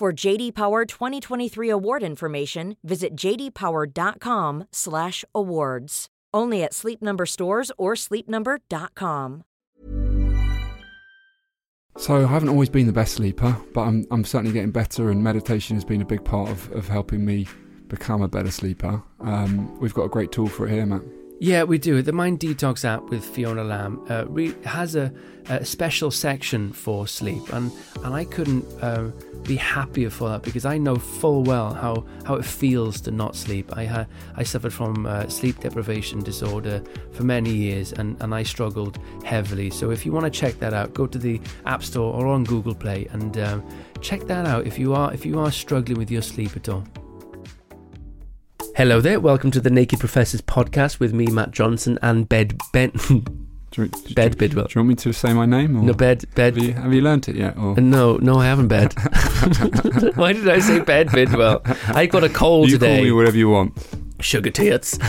For JD Power 2023 award information, visit jdpower.com/awards. Only at Sleep Number stores or sleepnumber.com. So I haven't always been the best sleeper, but I'm I'm certainly getting better, and meditation has been a big part of, of helping me become a better sleeper. Um, we've got a great tool for it here, Matt. Yeah, we do. The Mind Detox app with Fiona Lamb uh, re- has a, a special section for sleep, and and I couldn't uh, be happier for that because I know full well how, how it feels to not sleep. I ha- I suffered from uh, sleep deprivation disorder for many years, and, and I struggled heavily. So if you want to check that out, go to the App Store or on Google Play and um, check that out if you are if you are struggling with your sleep at all. Hello there, welcome to the Naked Professors podcast with me, Matt Johnson, and Bed Ben. Do you, Bed Bidwell. Do you want me to say my name? Or No, Bed Bed. Have you, have you learnt it yet? Or uh, No, no, I haven't bed. Why did I say bed Bidwell? I got a cold you today. call me whatever you want. Sugar tits.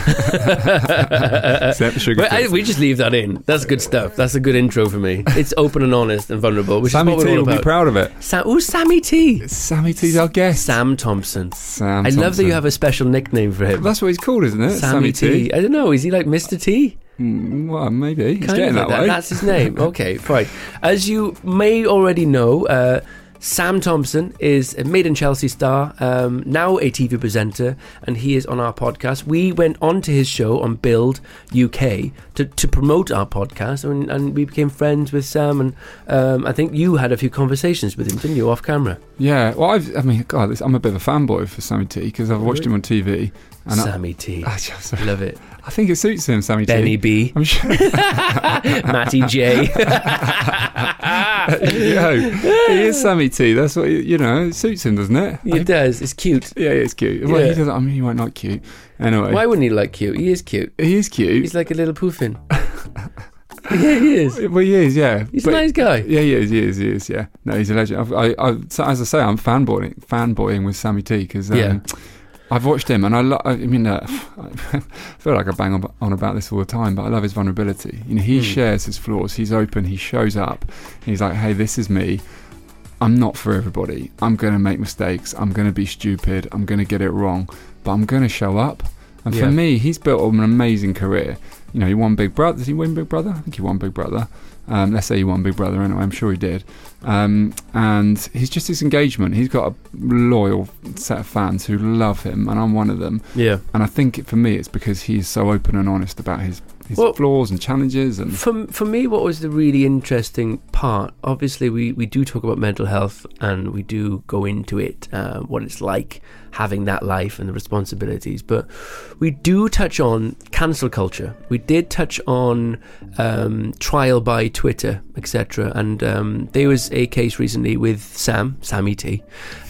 Except sugar. But I, tits. we just leave that in. That's good stuff. That's a good intro for me. It's open and honest and vulnerable, which Sammy is what T we're all will be proud of it. Sam, ooh, Sammy T. Sammy T's our guest. Sam Thompson. Sam I love that Thompson. you have a special nickname for him. That's what he's called, isn't it? Sammy, T. I don't know. Is he like Mr. T? Mm, well, maybe. He's Kind getting of that like way. That's his name. Okay, fine. As you may already know, uh, Sam Thompson is a Made in Chelsea star, um, now a TV presenter, and he is on our podcast. We went on to his show on Build UK to, to promote our podcast, and, and we became friends with Sam. And um, I think you had a few conversations with him, didn't you, off camera? Yeah. Well, I've, I mean, God, this, I'm a bit of a fanboy for Sammy T because I've watched him on TV. And Sammy T. I, just, Love it. I think it suits him, Sammy Benny T. B. I'm sure. Matty J. know, he is Sammy T. That's what you know. It suits him, doesn't it? it does. It's cute. Yeah, it's cute. Well, Yeah. he doesn't. I mean, he might not cute. Anyway, Why wouldn't he like cute? He is cute. he is cute. He's like a little poofin. yeah, he is. well, he is. Yeah, He's But- a nice guy. Yeah, he is. He is. He is. Yeah. No, he's a legend. I, I, so as I say, I'm fanboying, fanboying with Sammy T because um, Yeah. I've watched him and I, lo- I mean, uh, I feel like I bang on, on about this all the time, but I love his vulnerability. You know, he Mm. shares his flaws. He's open. He shows up. He's like, hey, this is me. I'm not for everybody. I'm going to make mistakes. I'm going to be stupid. I'm going to get it wrong, but I'm going to show up. And for me, he's built an amazing career. You know, he won Big Brother. Did he win Big Brother? I think he won Big Brother. Um, let's say he won Big Brother anyway. I'm sure he did. Um, and he's just his engagement. He's got a loyal set of fans who love him, and I'm one of them. Yeah. And I think for me, it's because he's so open and honest about his his Well- flaws and challenges. And For, for me, what was the really interesting part? Obviously, we, we do talk about mental health and we do go into it, uh, what it's like having that life and the responsibilities. But we do touch on cancel culture. We did touch on um, trial by Twitter, etc. And um, there was a case recently with Sam, Sammy T,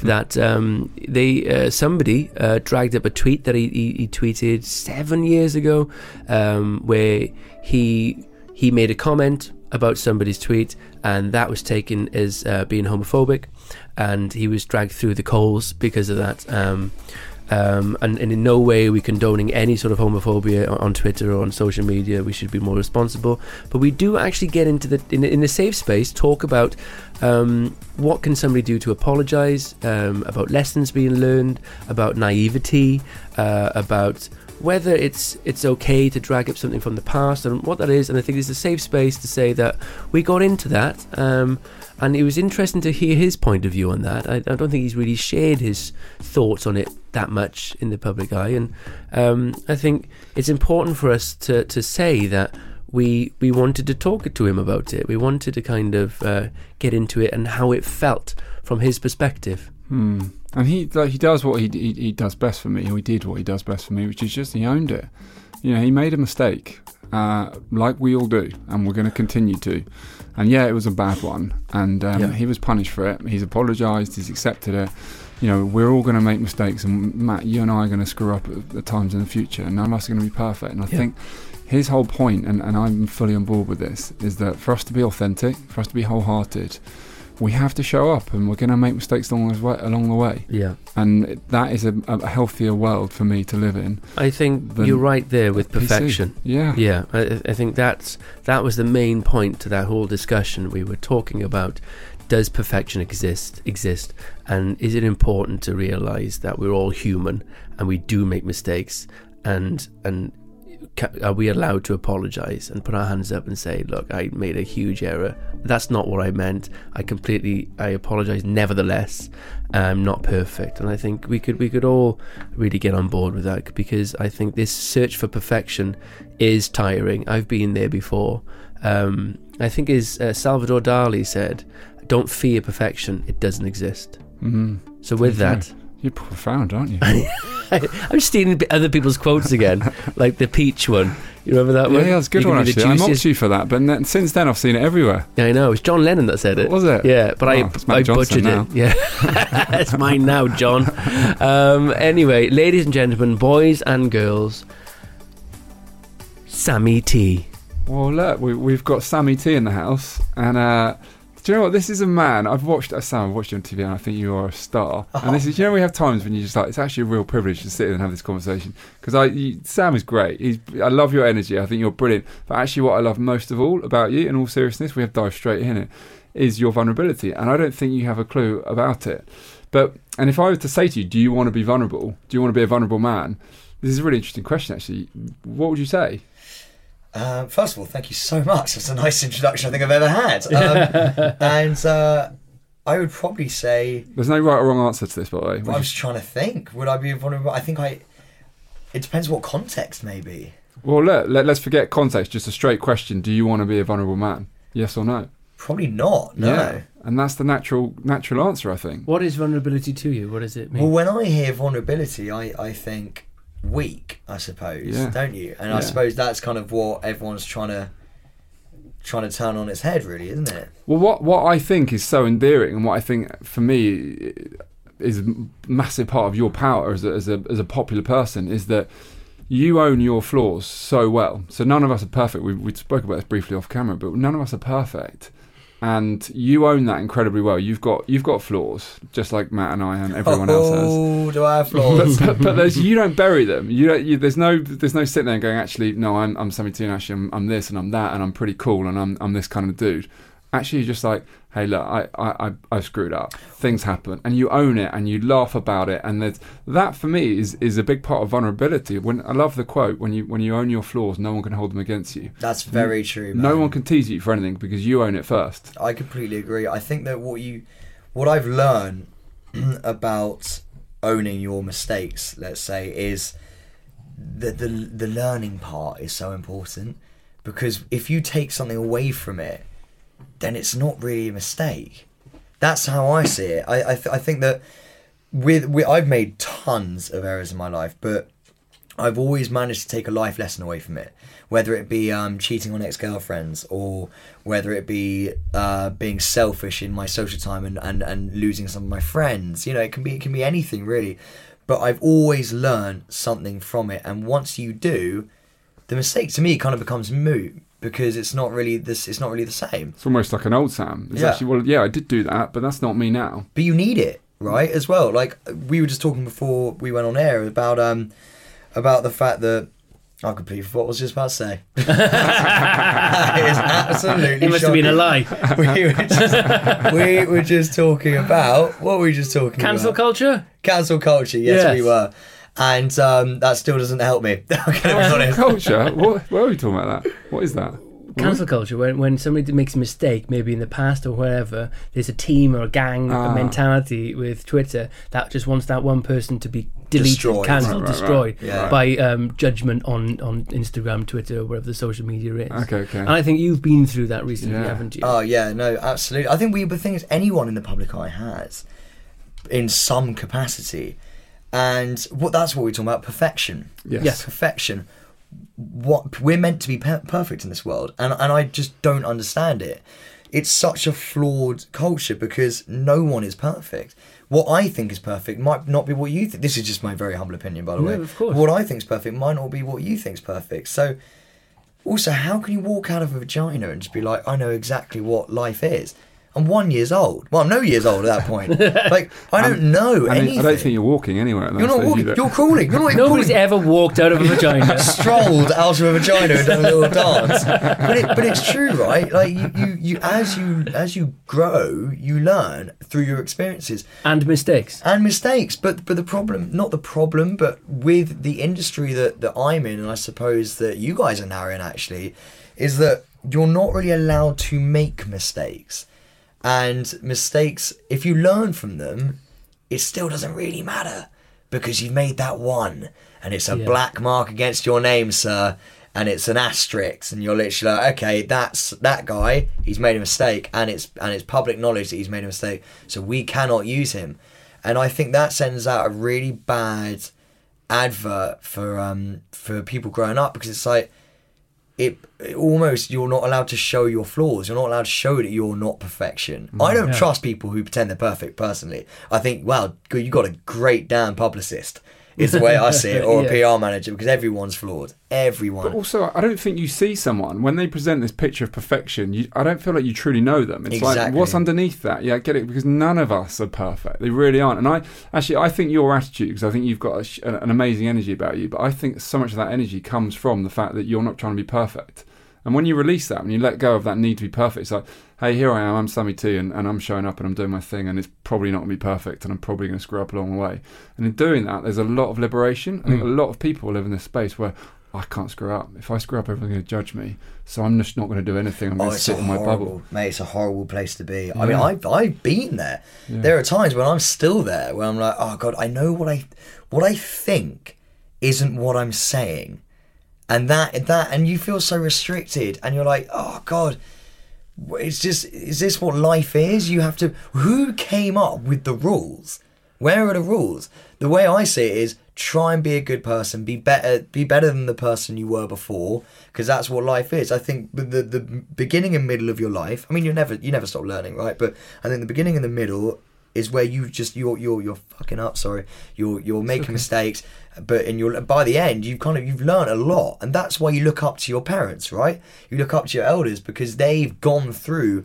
that um, they uh, somebody uh, dragged up a tweet that he, he, he tweeted seven years ago, um, where he he made a comment about somebody's tweet, and that was taken as uh, being homophobic. And he was dragged through the coals because of that. Um, um, and, and, in no way are we condoning any sort of homophobia on, on, Twitter or on social media. We should be more responsible. But we do actually get into the in, in a safe space, talk about um, what can somebody do to apologise, um, about lessons being learned, about naivety, uh, about whether it's it's okay to drag up something from the past and what that is. And I think it's a safe space to say that we got into that. And it was interesting to hear his point of view on that. I, I, don't think he's really shared his thoughts on it that much in the public eye, and um, I think it's important for us to, to say that we we wanted to talk to him about it. We wanted to kind of uh, get into it and how it felt from his perspective. Hmm. And he like, he does what he, he, he does best for me. He did what he does best for me, which is just he owned it. You know, he made a mistake, uh, like we all do, and we're going to continue to. And yeah, it was a bad one, and um, yeah. he was punished for it. He's apologised. He's accepted it. You know, we're all going to make mistakes, and Matt, you and I are going to screw up at, at times in the future, and none of us are going to be perfect. And I yeah. think his whole point, and, and I'm fully on board with this, is that for us to be authentic, for us to be wholehearted, we have to show up and we're going to make mistakes along, along the way. Yeah. And that is a, a, healthier world for me to live in. I think you're right there with perfection. PC. Yeah. Yeah. I, I think that's that was the main point to that whole discussion. We were talking about does perfection exist exist and is it important to realize that we're all human and we do make mistakes and and are we allowed to apologize and put our hands up and say, look, I made a huge error. That's not what I meant. I completely, I apologize. Nevertheless, I'm not perfect. And I think we could, we could all really get on board with that because I think this search for perfection is tiring. I've been there before. Um, I think as uh, Salvador Dali said, don't fear perfection. It doesn't exist. Mm-hmm. So with that, you're profound, aren't you? I'm just stealing other people's quotes again, like the peach one. You remember that yeah, one? Yeah, it's a good one actually. I mocked you for that, but then, since then I've seen it everywhere. Yeah, I know. It's John Lennon that said it. Was it? Yeah, but oh, I, I butchered now. it. Yeah, it's mine now, John. Um, anyway, ladies and gentlemen, boys and girls, Sammy T. Well, look, we, have got Sammy T in the house, and uh, do you know what? This is a man. I've watched, uh, Sam, I've watched you on TV, and I think you are a star. Oh. And this is, you know, we have times when you just like, it's actually a real privilege to sit and have this conversation because I, you, Sam is great. He's, I love your energy. I think you're brilliant. But actually, what I love most of all about you, in all seriousness, we have dived straight in it, is your vulnerability, and I don't think you have a clue about it. But and if I was to say to you, do you want to be vulnerable? Do you want to be a vulnerable man? This is a really interesting question, actually. What would you say? Um, first of all, thank you so much. That's a nice introduction I think I've ever had. Um, and uh, I would probably say there's no right or wrong answer to this, by the way. I was trying to think. Would I be vulnerable? I think I. It depends what context, maybe. Well, let, let us forget context. Just a straight question: Do you want to be a vulnerable man? Yes or no? Probably not. No. Yeah. And that's the natural natural answer, I think. What is vulnerability to you? What does it mean? Well, when I hear vulnerability, I, I think weak, I suppose, yeah. don't you? And yeah. I suppose that's kind of what everyone's trying to trying to turn on its head, really, isn't it? Well, what what I think is so endearing, and what I think for me is a massive part of your power as a, as a as a popular person, is that you own your flaws so well. So none of us are perfect. We we spoke about this briefly off camera, but none of us are perfect and you own that incredibly well. You've got you've got flaws, just like Matt and I and everyone oh, else has. Oh, do I have flaws? but, but, but you don't bury them. You, don't, you, there's no there's no sitting there and going actually no I'm I'm 17 actually I'm, I'm this and I'm that and I'm pretty cool and I'm I'm this kind of dude actually you're just like hey look I, I i screwed up. Things happen. And you own it and you laugh about it and that for me is is a big part of vulnerability. When i love the quote when you when you own your flaws no one can hold them against you. That's very you, true man. no one can tease you for anything because you own it first. I completely agree. I think that what you what i've learned about owning your mistakes let's say is the the the learning part is so important because if you take something away from it then it's not really a mistake. That's how I see it. I I, th- I think that with, with I've made tons of errors in my life, but I've always managed to take a life lesson away from it. Whether it be um, cheating on ex girlfriends or whether it be uh, being selfish in my social time and, and, and losing some of my friends, you know, it can be it can be anything really. But I've always learned something from it, and once you do, the mistake to me kind of becomes moot because it's not really this. It's not really the same. It's almost like an old Sam. It's Yeah. actually, well, yeah, I did do that, but that's not me now. but you need it right as well like we were just talking before we went on air about um about the fact that I completely forgot what I was just about to say. That is absolutely. It must have been a lie. We were, just, we were just talking about what were we just talking Cancel about? Cancel culture. Cancel culture. Yes, Yes. we were, and um, that still doesn't help me. I'm gonna be honest. Culture? what, where are we talking about that? What is that? Cancel culture, when, when somebody makes a mistake, maybe in the past or wherever, there's a team or a gang Ah. mentality with Twitter that just wants that one person to be deleted, Destroyed. cancelled, Right, right, destroyed right. Yeah. by um, judgment on, on Instagram, Twitter, or wherever the social media is. Okay, okay. And I think you've been through that recently, Yeah. haven't you? Oh yeah, no, absolutely. I think we the thing is anyone in the public eye has, in some capacity, and what that's what we're talking about perfection. Yes. Yes. perfection. What we're meant to be per- perfect in this world, and and I just don't understand it. It's such a flawed culture because no one is perfect. What I think is perfect might not be what you think. This is just my very humble opinion, by the No, way. of course. What I think is perfect might not be what you think is perfect. So, also, how can you walk out of a vagina and just be like, I know exactly what life is? I'm one years old. Well, I'm no years old at that point. like, I don't know I, mean, anything. I don't think you're walking anywhere. At that you're not walking. either. You're crawling. You're not even Nobody's crawling. ever walked out of a vagina. strolled out of a vagina and done a little dance. But it, but it's true, right? Like you, you, you as you as you grow, you learn through your experiences and mistakes. and mistakes. But but the problem, not the problem, but with the industry that that I'm in, and I suppose that you guys are now in actually, is that you're not really allowed to make mistakes, and mistakes. If you learn from them, it still doesn't really matter because you've made that one, and it's a Yeah. black mark against your name, sir. And it's an asterisk, and you're literally like, okay, that's that guy. He's made a mistake, and it's and it's public knowledge that he's made a mistake, so we cannot use him. And I think that sends out a really bad advert for um for people growing up because it's like it, it almost you're not allowed to show your flaws. You're not allowed to show that you're not perfection. I mm, don't Yeah. trust people who pretend they're perfect. Personally, I think wow, you got a great damn publicist. Is the way I see it, or a PR manager because everyone's flawed. Everyone. But also, I don't think you see someone when they present this picture of perfection. You, I don't feel like you truly know them. It's like what's underneath that. Yeah, I get it because none of us are perfect. They really aren't. And I actually, I think your attitude because I think you've got a, an amazing energy about you. But I think so much of that energy comes from the fact that you're not trying to be perfect. And when you release that, when you let go of that need to be perfect, it's like, hey, here I am, I'm Sammy T, and, and I'm showing up and I'm doing my thing, and it's probably not going to be perfect, and I'm probably going to screw up along the way. And in doing that, there's a lot of liberation. I think hmm. a lot of people live in this space where I can't screw up. If I screw up, everyone's going to judge me. So I'm just not going to do anything. I'm Oh, going to sit in my horrible, bubble. mate. It's a horrible place to be. I mean, I've I've been there. There are times when I'm still there, where I'm like, oh god, I know what I what I think isn't what I'm saying, and that that and you feel so restricted, and you're like, oh god, it's just is this what life is? You have to. Who came up with the rules? Where are the rules? The way I see it is try and be a good person, be better, be better than the person you were before, because that's what life is. I think the, the beginning and middle of your life. I mean, you never you never stop learning, right? But I think the beginning and the middle is where you just you're you're you're fucking up. Sorry, you're you're making mistakes, but in your by the end you've kind of you've learned a lot, and that's why you look up to your parents, right? You look up to your elders because they've gone through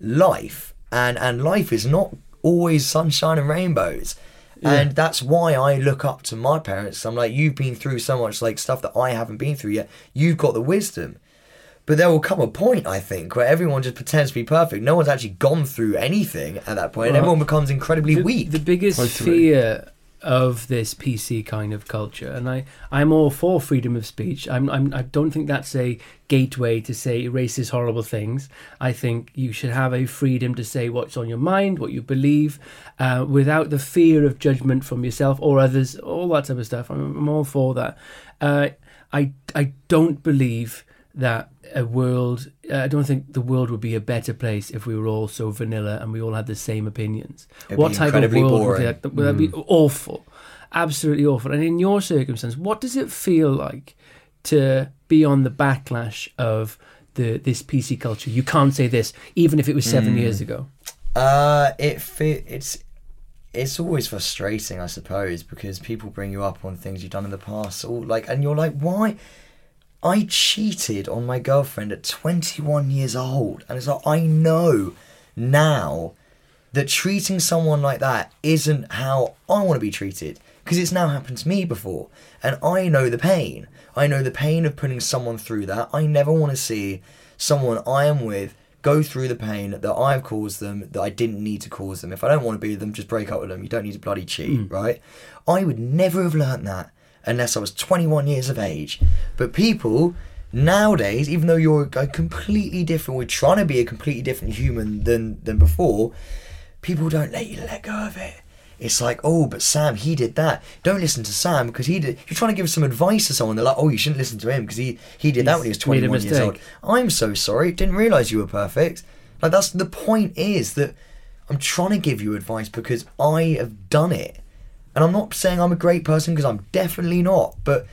life, and and life is not always sunshine and rainbows. And that's why I look up to my parents. I'm like, you've been through so much like stuff that I haven't been through yet. You've got the wisdom. But there will come a point, I think, where everyone just pretends to be perfect. No one's actually gone through anything at that point, and Well, everyone becomes incredibly the, weak. The biggest Totally. fear of this PC kind of culture, and I, I'm all for freedom of speech. I'm, I'm, I don't think that's a gateway to say racist, horrible things. I think you should have a freedom to say what's on your mind, what you believe, uh, without the fear of judgment from yourself or others, all that type of stuff. I'm, I'm all for that. Uh, I, I don't believe that a world uh, I don't think the world would be a better place if we were all so vanilla and we all had the same opinions. It'd what type of world boring. would that would that be awful? Absolutely awful. And in your circumstance, what does it feel like to be on the backlash of the this PC culture? You can't say this, even if it was seven years ago. Uh, it fe- it's it's always frustrating, I suppose, because people bring you up on things you've done in the past, all like, and you're like, why? I cheated on my girlfriend at 21 years old. And it's like, I know now that treating someone like that isn't how I want to be treated. Because it's now happened to me before. And I know the pain. I know the pain of putting someone through that. I never want to see someone I am with go through the pain that I've caused them that I didn't need to cause them. If I don't want to be with them, just break up with them. You don't need to bloody cheat, hmm. right? I would never have learnt that unless I was 21 years of age. But people nowadays, even though you're a completely different, we're trying to be a completely different human than than before. People don't let you let go of it. It's like, oh, but Sam, he did that. Don't listen to Sam because he did. You're trying to give some advice to someone. They're like, oh, you shouldn't listen to him because he he did that when he was 21 years old. I'm so sorry. Didn't realize you were perfect. Like that's the point. Is that I'm trying to give you advice because I have done it, and I'm not saying I'm a great person because I'm definitely not. But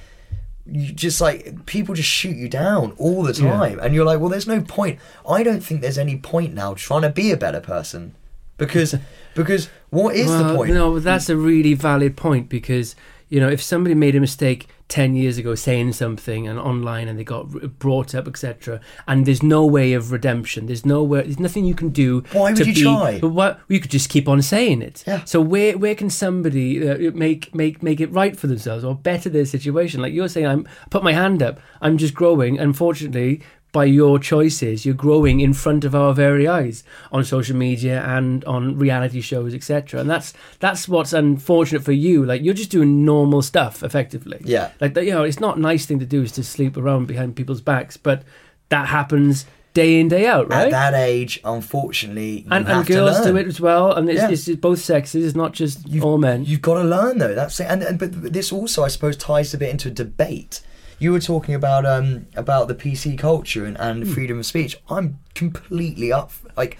you just like people just shoot you down all the Yeah. time, and you're like, well, there's no point. I don't think there's any point now trying to be a better person because because what is the point? No, that's a really valid point because you know if somebody made a mistake ten years ago saying something and online and they got brought up etc. and there's no way of redemption. There's no way. There's nothing you can do. Why would you be, try? But what you could just keep on saying it. Yeah. So where where can somebody uh, make make make it right for themselves or better their situation? Like you're saying, I'm I put my hand up. I'm just growing. Unfortunately. By your choices, you're growing in front of our very eyes on social media and on reality shows, etc. And that's that's what's unfortunate for you. Like you're just doing normal stuff, effectively. Yeah. Like that, you know, it's not a nice thing to do is to sleep around behind people's backs, but that happens day in day out, right? At that age, unfortunately, you and have and to girls do it as well, and it's, Yeah. it's both sexes. It's not just all men. You've got to learn though. That's it. And, and but this also, I suppose, ties a bit into a debate. You were talking about um about the PC culture and, and Hmm. freedom of speech. I'm completely up. Like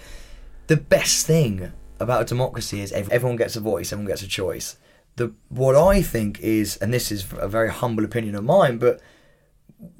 the best thing about a democracy is ev- everyone gets a voice, everyone gets a choice. The what I think is, and this is a very humble opinion of mine, but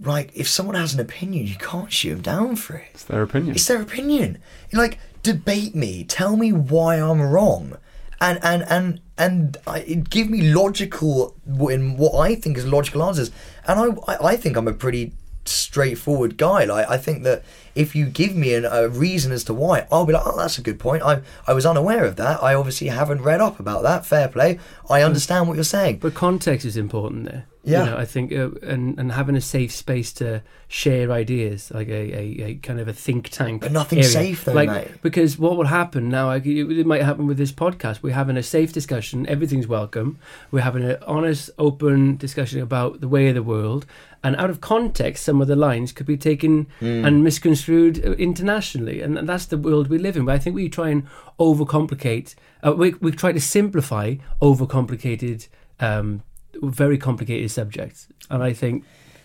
like if someone has an opinion, you can't shoot them down for it. It's their opinion. It's their opinion. Like debate me, tell me why I'm wrong, and and and and I, give me logical in what I think is logical answers. And I I, I think I'm a pretty straightforward guy. Like I think that if you give me an, a reason as to why, I'll be like, oh, that's a good point. I I was unaware of that. I obviously haven't read up about that. Fair play. I understand what you're saying. But context is important there. Yeah. You know, I think, uh, and and having a safe space to share ideas, like a, a, a kind of a think tank. But nothing's safe though, like, mate. Because what will happen now? Like, it, it might happen with this podcast. We're having a safe discussion. Everything's welcome. We're having an honest, open discussion about the way of the world. And out of context, some of the lines could be taken Hmm. and misconstrued uh, internationally, and that's the world we live in. But I think we try and overcomplicate. Uh, we we try to simplify overcomplicated, um, very complicated subjects, and I think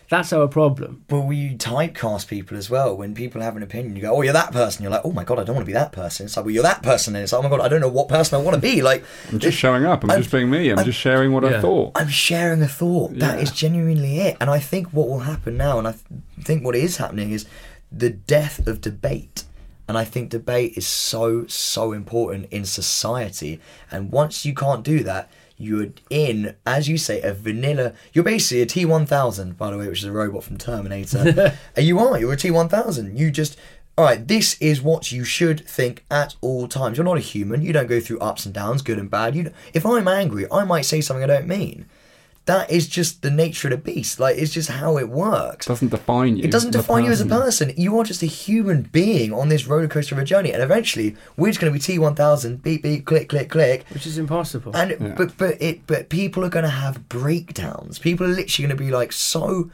that's our problem. But we typecast people as well. When people have an opinion, you go, "Oh, you're that person." You're like, "Oh my god, I don't want to be that person." It's like, "Well, you're that person," and it's like, "Oh my god, I don't know what person I want to be." Like, I'm just showing up. I'm, I'm- just being me. I'm, I'm- just sharing what Yeah. I thought. I'm sharing a thought. That Yeah. is genuinely it. And I think what will happen now, and I th- think what is happening, is the death of debate. And I think debate is so, so important in society. And once you can't do that, you're in, as you say, a vanilla. You're basically a T1000, by the way, which is a robot from Terminator. and you are, you're a T1000. You just. All right, this is what you should think at all times. You're not a human. You don't go through ups and downs, good and bad. You, if I'm angry, I might say something I don't mean that is just the nature of the beast. Like it's just how it works. doesn't define you. It doesn't as a define you as a person. person. You are just a human being on this roller coaster of a journey, and eventually we're just going to be T one thousand, beep beep, click click click, Which is impossible. and Yeah. but but it but people are going to have breakdowns. People are literally going to be like so.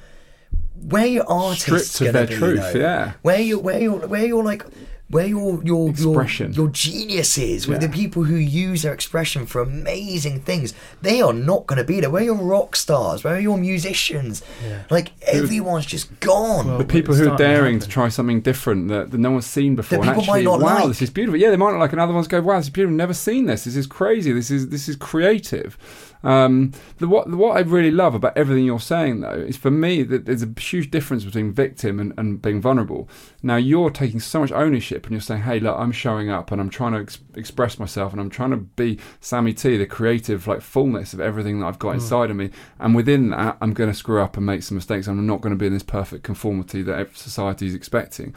Where your artists Stripped of going to their be? truth, though? yeah. Where you where you where you're like. Where your your Expression. your your genius is, with Yeah. the people who use their expression for amazing things, they are not going to be there. Where are your rock stars? Where are your musicians? Like everyone's just gone. Well, the people who are starting to daring to try something different that, that no one's seen before, and people might actually, not wow, like. this is beautiful. Yeah, they might not like, and other ones go, wow, this is beautiful. Never seen this. This is crazy. This is this is creative. Um, the, what what I really love about everything you're saying though is for me that there's a huge difference between victim and, and being vulnerable. Now you're taking so much ownership and you're saying, hey, look, I'm showing up and I'm trying to ex- express myself and I'm trying to be Sammy T, the creative like fullness of everything that I've got inside of me. And within that, I'm going to screw up and make some mistakes. I'm not going to be in this perfect conformity that society is expecting.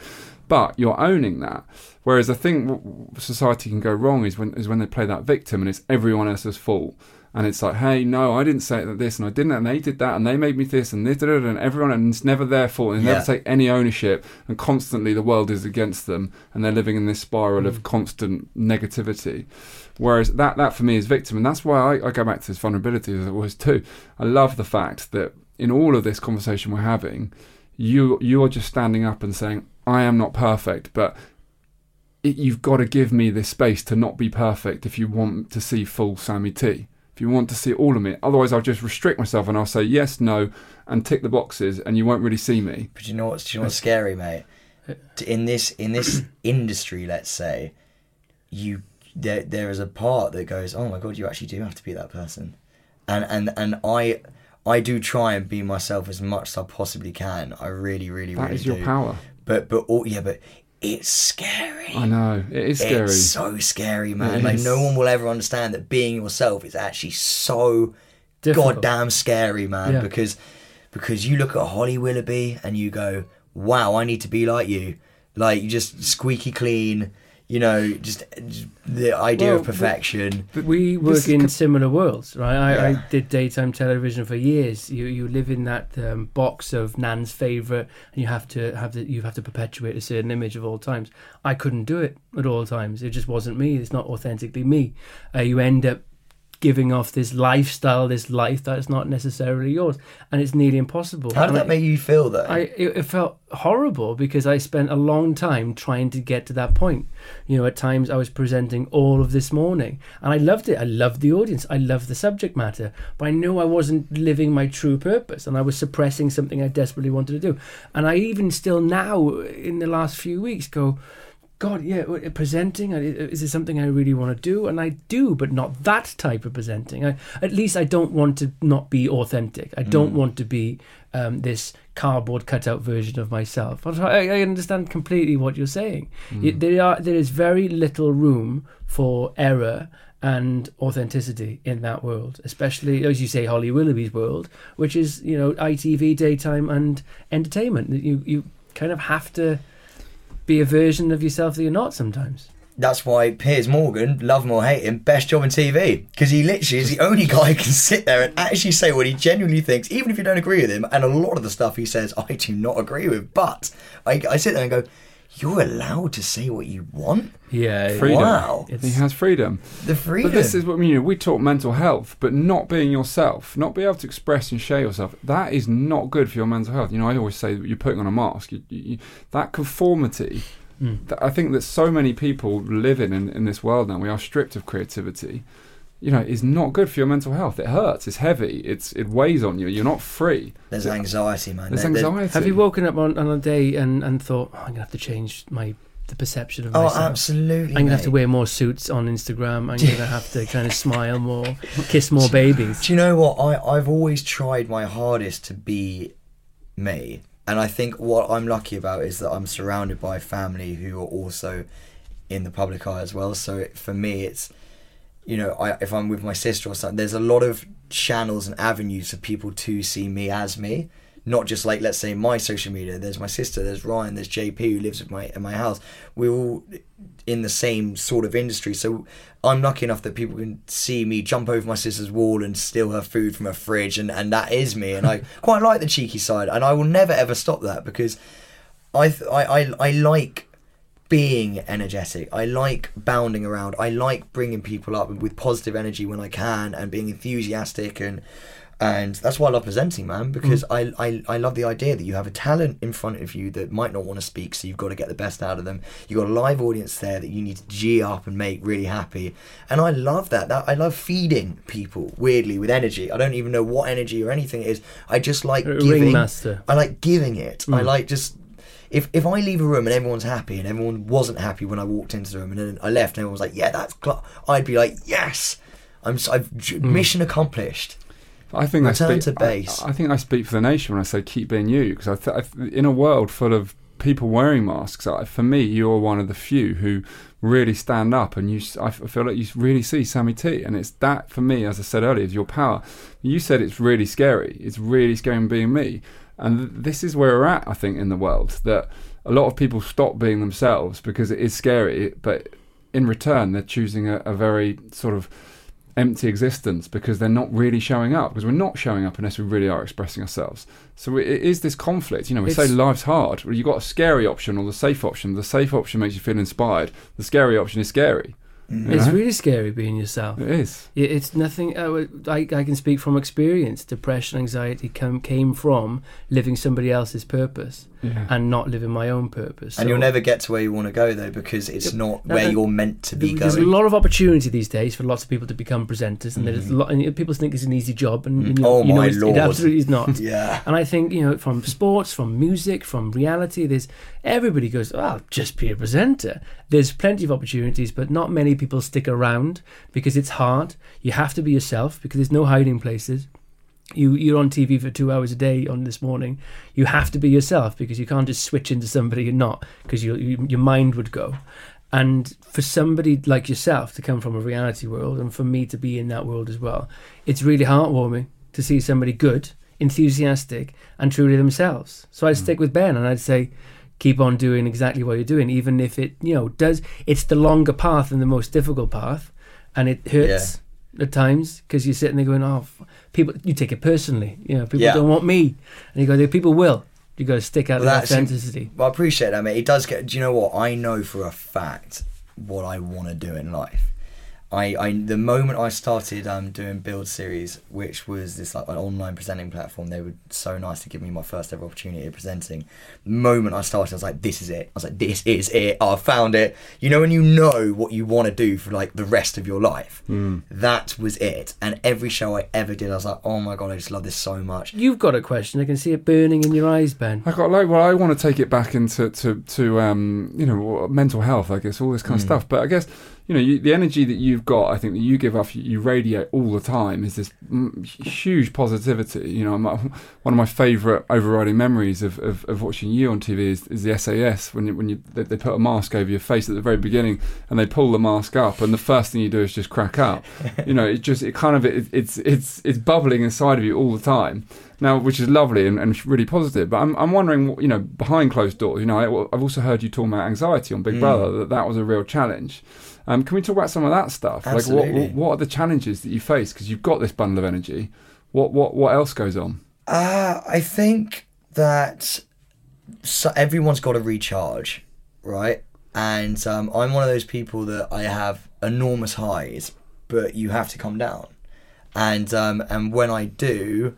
But you're owning that. Whereas I think society can go wrong is when is when they play that victim and it's everyone else's fault. And it's like, hey, no, I didn't say that this and I didn't, and they did that, and they made me this and this, and everyone, and it's never their fault, and they Yeah. never take any ownership, and constantly the world is against them, and they're living in this spiral of mm. constant negativity. Whereas that, that for me is victim, and that's why I, I go back to this vulnerability as it was too. I love the fact that in all of this conversation we're having, you you are just standing up and saying, I am not perfect, but it, you've got to give me this space to not be perfect if you want to see full Sammy T. If you want to see all of me, otherwise I'll just restrict myself and I'll say yes, no, and tick the boxes, and you won't really see me. But you know what's you know what's scary, mate? Uh, in this in this industry, let's say, you there there is a part that goes, oh my god, you actually do have to be that person, and and and I I do try and be myself as much as I possibly can. I really, really, That really is your do. power. But but all, yeah, but it's scary. I know it is scary. It's so scary, man. It like is. no one will ever understand that being yourself is actually so Difficult. goddamn scary, man. Yeah. Because because you look at Holly Willoughby and you go, "Wow, I need to be like you." Like you just squeaky clean. You know, just, just the idea Well, of perfection. But we work This in co- similar worlds, right? I, Yeah. I did daytime television for years. You you live in that um, box of Nan's favorite, and you have to have the, you have to perpetuate a certain image of all times. I couldn't do it at all times. It just wasn't me. It's not authentically me. Uh, you end up giving off this lifestyle, this life that is not necessarily yours, and it's nearly impossible. How did And that I- make you feel, though? I it, it felt horrible because I spent a long time trying to get to that point. You know, at times I was presenting all of this morning, and I loved it. I loved the audience. I loved the subject matter, but I knew I wasn't living my true purpose, and I was suppressing something I desperately wanted to do. And I even still now, in the last few weeks, go. God, yeah, presenting uh, is it something I really want to do, and I do, but not that type of presenting. I, at least I don't want to not be authentic. I don't want to be um, this cardboard cutout version of myself. I, I understand completely what you're saying. It- there are there is very little room for error and authenticity in that world, especially as you say, Holly Willoughby's world, which is you know ITV daytime and entertainment. You you kind of have to be a version of yourself that you're not sometimes. That's why Piers Morgan, love him or hate him, best job in TV. Because he literally is the only guy who can sit there and actually say what he genuinely thinks, even if you don't agree with him. And a lot of the stuff he says, I do not agree with. But I, I sit there and go, You're allowed to say what you want? Yeah, Freedom. Wow. He has freedom. The freedom. But this is what I mean. you know, We talk mental health, but not being yourself, not being able to express and share yourself. That is not good for your mental health. You know, I always say that you're putting on a mask. You, you, you- that conformity. That I think that so many people live in, in in this world now. We are stripped of creativity. You know, is not good for your mental health. It hurts. It's heavy. It's it weighs on you. You're not free. There's anxiety, man. There's There- there- anxiety. Have you woken up on, on a day and, and thought, oh, I'm gonna have to change my the perception of Oh, myself? absolutely. I'm gonna have to wear more suits on Instagram. I'm gonna have to kind of smile more, kiss more babies. Do you know what? I, I've always tried my hardest to be me. And I think what I'm lucky about is that I'm surrounded by family who are also in the public eye as well. So for me, it's, you know, I, if I'm with my sister or something, there's a lot of channels and avenues for people to see me as me. Not just like, let's say, my social media. There's my sister, there's Ryan, there's JP who lives at my in my house. We're all in the same sort of industry. So I'm lucky enough that people can see me jump over my sister's wall and steal her food from her fridge, and, and that is me. And I quite like the cheeky side, and I will never ever stop that because I th- I, I I like being energetic. I like bounding around. I like bringing people up with positive energy when I can, and being enthusiastic and. And that's why I love presenting, man, mm. because I, I, I love the idea that you have a talent in front of you that might not want to speak, so you've got to get the best out of them. You've got a live audience there that you need to G up and make really happy. And I love that. that I love feeding people, weirdly, with energy. I don't even know what energy or anything it is. I just like giving. ringmaster. I like giving it. I mm. like just if if I leave a room and everyone's happy and everyone wasn't happy when I walked into the room and then I left and everyone was like, yeah, that's cl-, I'd be like, yes. I'm j- hmm. mission accomplished. I think Return I speak, to base. I, I think I speak for the nation when I say keep being you, because I, th- I th- in a world full of people wearing masks, I, for me, you're one of the few who really stand up, and you. I feel like you really see Sammy T, and it's that for me, as I said earlier, is your power. You said it's really scary. It's really scary being me, and this is where we're at. I think in the world that a lot of people stop being themselves because it is scary, but in return, they're choosing a, a very sort of empty existence because they're not really showing up because we're not showing up unless we really are expressing ourselves. So it it is this conflict you know we say life's hard well you've got a scary option or the safe option. The safe option makes you feel inspired. The scary option is scary you It's really scary being yourself. it is It's nothing. Uh, I, I can speak from experience. Depression, anxiety come, came from living somebody else's purpose yeah and not living my own purpose. And So you'll never get to where you want to go though because it's not No, where no. you're meant to be There- There's a lot of opportunity these days for lots of people to become presenters, and there's mm-hmm. a lot. And people think it's an easy job, and, and mm. you, Oh you know my it's, lord. it absolutely is not. Yeah. And I think you know, from sports, from music, from reality, there's everybody goes, "Oh, I'll just be a presenter." There's plenty of opportunities, but not many people stick around because it's hard. You have to be yourself because there's no hiding places. You you're on TV for two hours a day on this morning. You have to be yourself because you can't just switch into somebody you're not because you, you, your mind would go. And for somebody like yourself to come from a reality world, and for me to be in that world as well, it's really heartwarming to see somebody good, enthusiastic, and truly themselves. So I'd hmm. stick with Ben, and I'd say, keep on doing exactly what you're doing, even if it, you know, does. It's the longer path and the most difficult path, and it hurts at times because you're sitting there going, "Oh, f- people," you take it personally. You know, people Yeah. don't want me, and you go, people will." You got to stick out Well, of that's- authenticity. Well, I appreciate that, mate. It does get. Do you know what? I know for a fact what I want to do in life. I, I the moment I started um, doing Build Series, which was this like an online presenting platform, they were so nice to give me my first ever opportunity of presenting. The moment I started, I was like, "This is it." I was like, "This is it. I found it." You know, when you know what you want to do for like the rest of your life, that was it. And every show I ever did, I was like, "Oh my god, I just love this so much." You've got a question. I can see it burning in your eyes, Ben. I got like well, I want to take it back into to to um you know mental health, I guess all this kind of stuff. But I guess you know you, the energy that you've got, I think that you give off, you radiate all the time is this mm, huge positivity. You know, my, one of my favourite overriding memories of, of, of watching you on TV is, is the SAS when you, when you they, they put a mask over your face at the very beginning and they pull the mask up and the first thing you do is just crack up. you know, it just it kind of it, it's it's it's bubbling inside of you all the time now, which is lovely and, and really positive. But I'm, I'm wondering, you know, behind closed doors, you know, I, I've also heard you talk about anxiety on Big Mm. Brother, that that was a real challenge. Um, can we talk about some of that stuff? Like, what, what, are the challenges that you face? Because you've got this bundle of energy. What, what, what else goes on? Uh, I think that so everyone's got to recharge, right? And um, I'm one of those people that I have enormous highs, but you have to come down. And um, and when I do,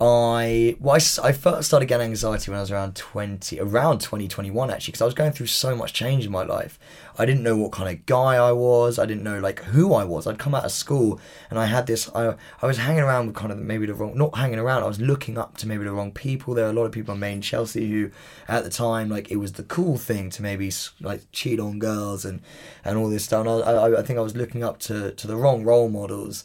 I well, I, I first started getting anxiety when I was around twenty, around twenty twenty one actually, because I was going through so much change in my life. I didn't know what kind of guy I was. I didn't know like who I was. I'd come out of school and I had this. I I was hanging around with kind of maybe the wrong, not hanging around. I was looking up to maybe the wrong people. There were a lot of people in in Chelsea who, at the time, like it was the cool thing to maybe like cheat on girls and and all this stuff. And I, I, I think I was looking up to to the wrong role models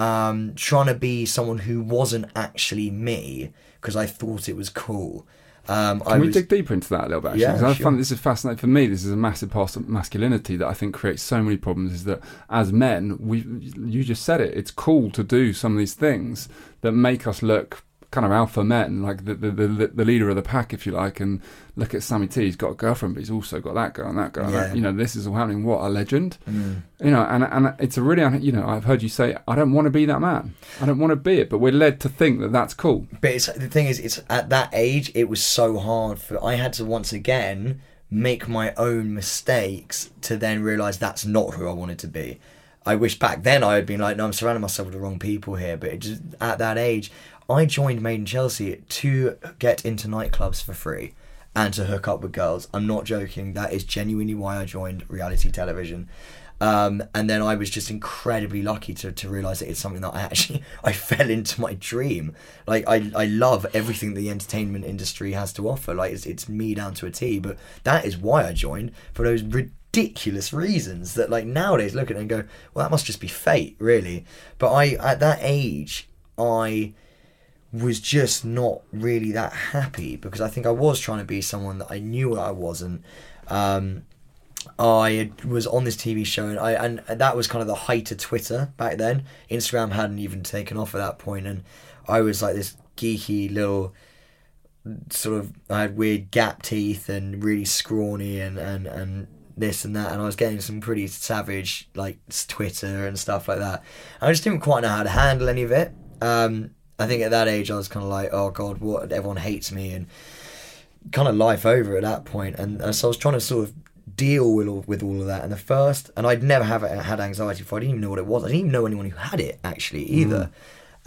um, trying to be someone who wasn't actually me because I thought it was cool. Um, I Can we was, dig deeper into that a little bit? Actually? Yeah, 'Cause I sure. find this is fascinating for me. This is a massive part of masculinity that I think creates so many problems. Is that as men, we you just said it. It's cool to do some of these things that make us look kind of alpha men, like the the, the, the leader of the pack, if you like. And look at Sammy T. He's got a girlfriend, but he's also got that girl and that girl. and that- you know, this is all happening. What a legend! Mm. You know, and and it's a really you know I've heard you say I don't want to be that man. I don't want to be it, but we're led to think that that's cool. But it's, the thing is, it's at that age, it was so hard for. I had to once again make my own mistakes to then realize that's not who I wanted to be. I wish back then I had been like, no, I'm surrounding myself with the wrong people here. But it just at that age, I joined Made in Chelsea to get into nightclubs for free and to hook up with girls. I'm not joking. That is genuinely why I joined reality television. Um, and then I was just incredibly lucky to, to realize that it's something that I actually I fell into my dream. Like I, I love everything the entertainment industry has to offer. Like it's, it's me down to a T. But that is why I joined for those ridiculous reasons that like nowadays look at it and go, well, that must just be fate, really. But I at that age, I was just not really that happy because I think I was trying to be someone that I knew I wasn't. Um, I was on this TV show, and I and that was kind of the height of Twitter back then. Instagram hadn't even taken off at that point, and I was like this geeky little sort of. I had weird gap teeth and really scrawny, and and and this and that, and I was getting some pretty savage like Twitter and stuff like that. I just didn't quite know how to handle any of it. Um, I think at that age I was kind of like, oh god, what? Everyone hates me, and kind of life over at that point. And, and so I was trying to sort of deal with all, with all of that. And the first, and I'd never have had anxiety before. I didn't even know what it was. I didn't even know anyone who had it actually either.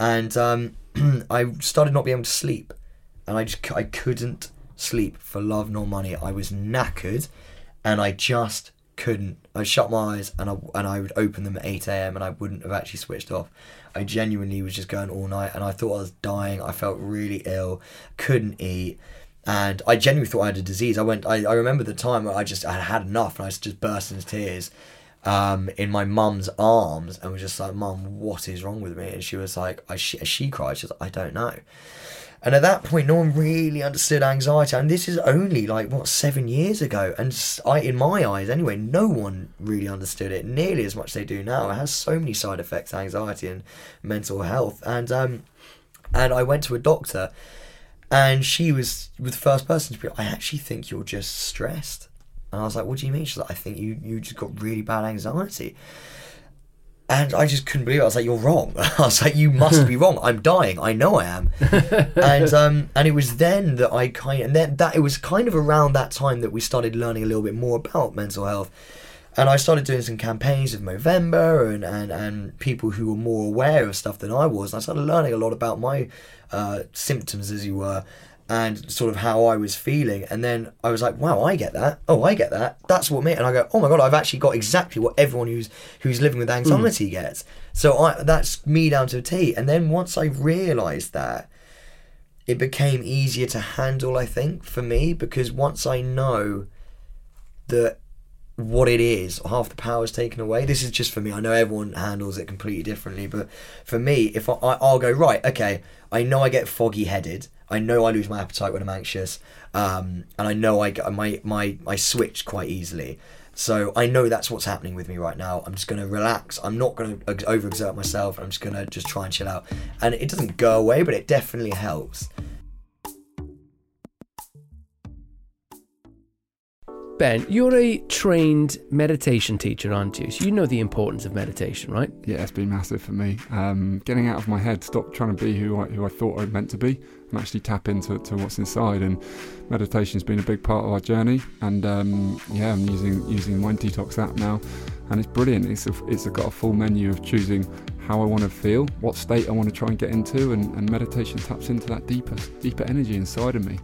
Mm. And um, I started not being able to sleep, and I just I couldn't sleep for love nor money. I was knackered, and I just couldn't. I shut my eyes and I and I would open them at eight a.m. and I wouldn't have actually switched off. I genuinely was just going all night, and I thought I was dying. I felt really ill, couldn't eat and I genuinely thought I had a disease. I went. I, I remember the time where I just I had enough, and I just burst into tears um, in my mum's arms, and was just like, "Mum, what is wrong with me?" And she was like, "I she, she cried." She was like, "I don't know." And at that point, no one really understood anxiety, and this is only like what seven years ago. And I, in my eyes, anyway, no one really understood it nearly as much as they do now. It has so many side effects, anxiety and mental health. And um, and I went to a doctor and she was, was the first person to be like, I actually think you're just stressed. And I was like, What do you mean? She's like, I think you, you just got really bad anxiety. And I just couldn't believe it. I was like, You're wrong. I was like, You must be wrong. I'm dying. I know I am. and um and it was then that I kind of, and then that it was kind of around that time that we started learning a little bit more about mental health. And I started doing some campaigns of Movember and, and, and people who were more aware of stuff than I was. And I started learning a lot about my uh, symptoms, as you were, and sort of how I was feeling. And then I was like, wow, I get that. Oh, I get that. That's what me. And I go, oh my god, I've actually got exactly what everyone who's who's living with anxiety mm. gets. So I that's me down to a T. And then once I realised that, it became easier to handle. I think for me because once I know that what it is, half the power is taken away. This is just for me. I know everyone handles it completely differently, but for me, if I, I'll go right, okay, I know I get foggy headed. I know I lose my appetite when I'm anxious, um, and I know I my my I switch quite easily. So I know that's what's happening with me right now. I'm just going to relax. I'm not going to overexert myself. I'm just going to just try and chill out. And it doesn't go away, but it definitely helps. Ben, you're a trained meditation teacher, aren't you? So you know the importance of meditation, right? Yeah, it's been massive for me. Um, getting out of my head, stop trying to be who I, who I thought I meant to be, and actually tap into to what's inside. And meditation's been a big part of our journey. And um, yeah, I'm using using Mind Detox app now, and it's brilliant. It's a, it's got a full menu of choosing how I want to feel, what state I want to try and get into, and, and meditation taps into that deeper deeper energy inside of me.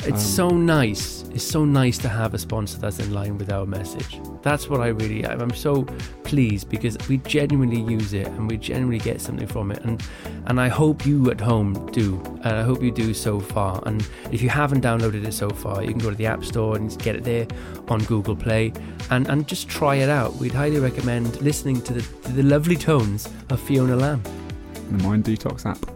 It's um, so nice. It's so nice to have a sponsor that's in line with our message. That's what I really. I'm so pleased because we genuinely use it and we genuinely get something from it. And and I hope you at home do. And I hope you do so far. And if you haven't downloaded it so far, you can go to the App Store and get it there on Google Play and and just try it out. We'd highly recommend listening to the to the lovely tones of Fiona Lamb. The Mind Detox app.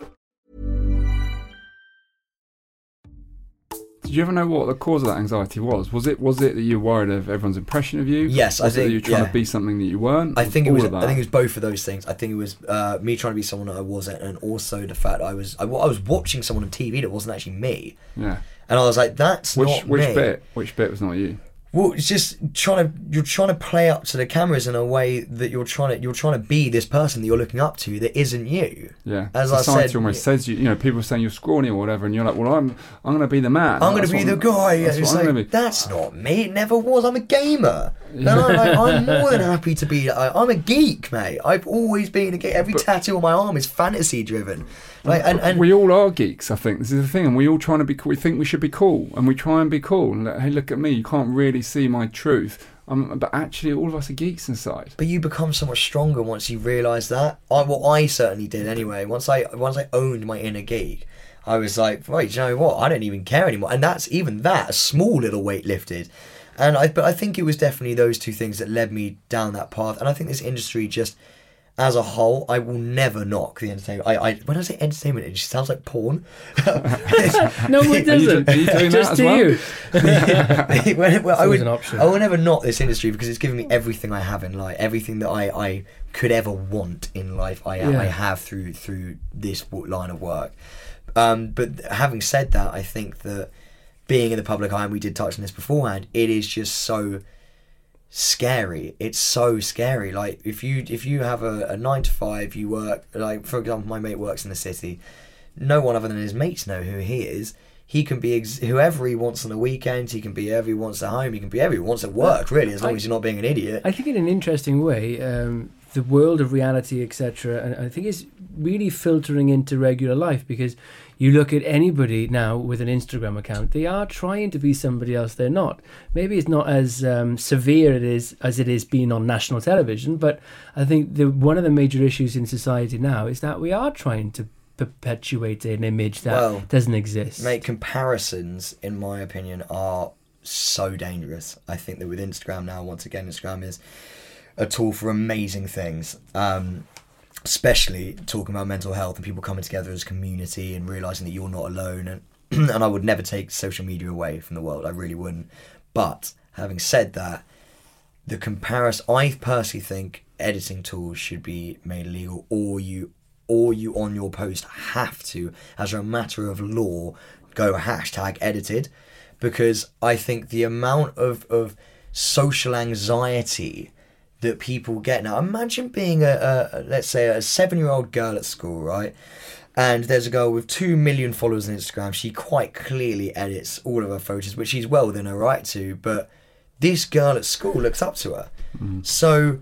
Did you ever know what the cause of that anxiety was? Was it was it that you were worried of everyone's impression of you? Yes, I was it that think- you were trying yeah. to be something that you weren't? I think it was. I think it was both of those things. I think it was uh, me trying to be someone that I wasn't, and also the fact I was. I, I was watching someone on TV that wasn't actually me, yeah. and I was like, "That's Which not which me." bit? Which bit was not you? Well, it's just trying to you're trying to play up to the cameras in a way that you're trying to you're trying to be this person that you're looking up to that isn't you. Yeah. As I Society said, almost says you. You know, people saying you're scrawny or whatever, and you're like, well, I'm I'm going to be the man. I'm going to be the guy. That's and what I'm like, that's not me. It never was. I'm a gamer. And I'm, like, I'm more than happy to be. I, I'm a geek, mate. I've always been a geek. Every tattoo on my arm is fantasy driven. Like, and, and we all are geeks, I think. This is the thing, and we all trying to be. cool. We think we should be cool, and we try and be cool. And like, hey, look at me. You can't really see my truth. Um, but actually, all of us are geeks inside. But you become so much stronger once you realise that. I, well, I certainly did anyway. Once I once I owned my inner geek, I was like, right, you know what? I don't even care anymore. And that's even that a small little weight lifted. And I, but I think it was definitely those two things that led me down that path. And I think this industry just, as a whole, I will never knock the entertainment. I, I when I say entertainment, it just sounds like porn. No, it doesn't. do- are you doing that Just as to well? you. When- well, I would, an option. I will never knock this industry because it's given me everything I have in life, everything that I, I could ever want in life. I Yeah. I have through through this line of work. Um, but having said that, I think that being in the public eye, and we did touch on this beforehand, it is just so scary. It's so scary. Like if you if you have a, a nine to five, you work like for example, my mate works in the city. No one other than his mates know who he is. He can be ex- whoever he wants on the weekends. He can be whoever he wants at home. He can be whoever he wants at work. Really, as long I- as you're not being an idiot. I think in an interesting way, um, the world of reality, etc., and I think it's really filtering into regular life because you look at anybody now with an Instagram account, they are trying to be somebody else they're not. Maybe it's not as um, severe it is as it is being on national television, but I think the one of the major issues in society now is that we are trying to perpetuate an image that Well, doesn't exist. Mate, comparisons, in my opinion, are so dangerous. I think that with Instagram now, once again, Instagram is a tool for amazing things. Um, especially talking about mental health and people coming together as a community and realizing that you're not alone. And and I would never take social media away from the world. I really wouldn't. But having said that, the comparison, I personally think editing tools should be made legal or you, or you on your post have to, as a matter of law, go hashtag edited, because I think the amount of of social anxiety that people get now. Imagine being a, a let's say a seven year old girl at school, right? And there's a girl with two million followers on Instagram. She quite clearly edits all of her photos, which she's well within her right to. But this girl at school looks up to her. Mm. So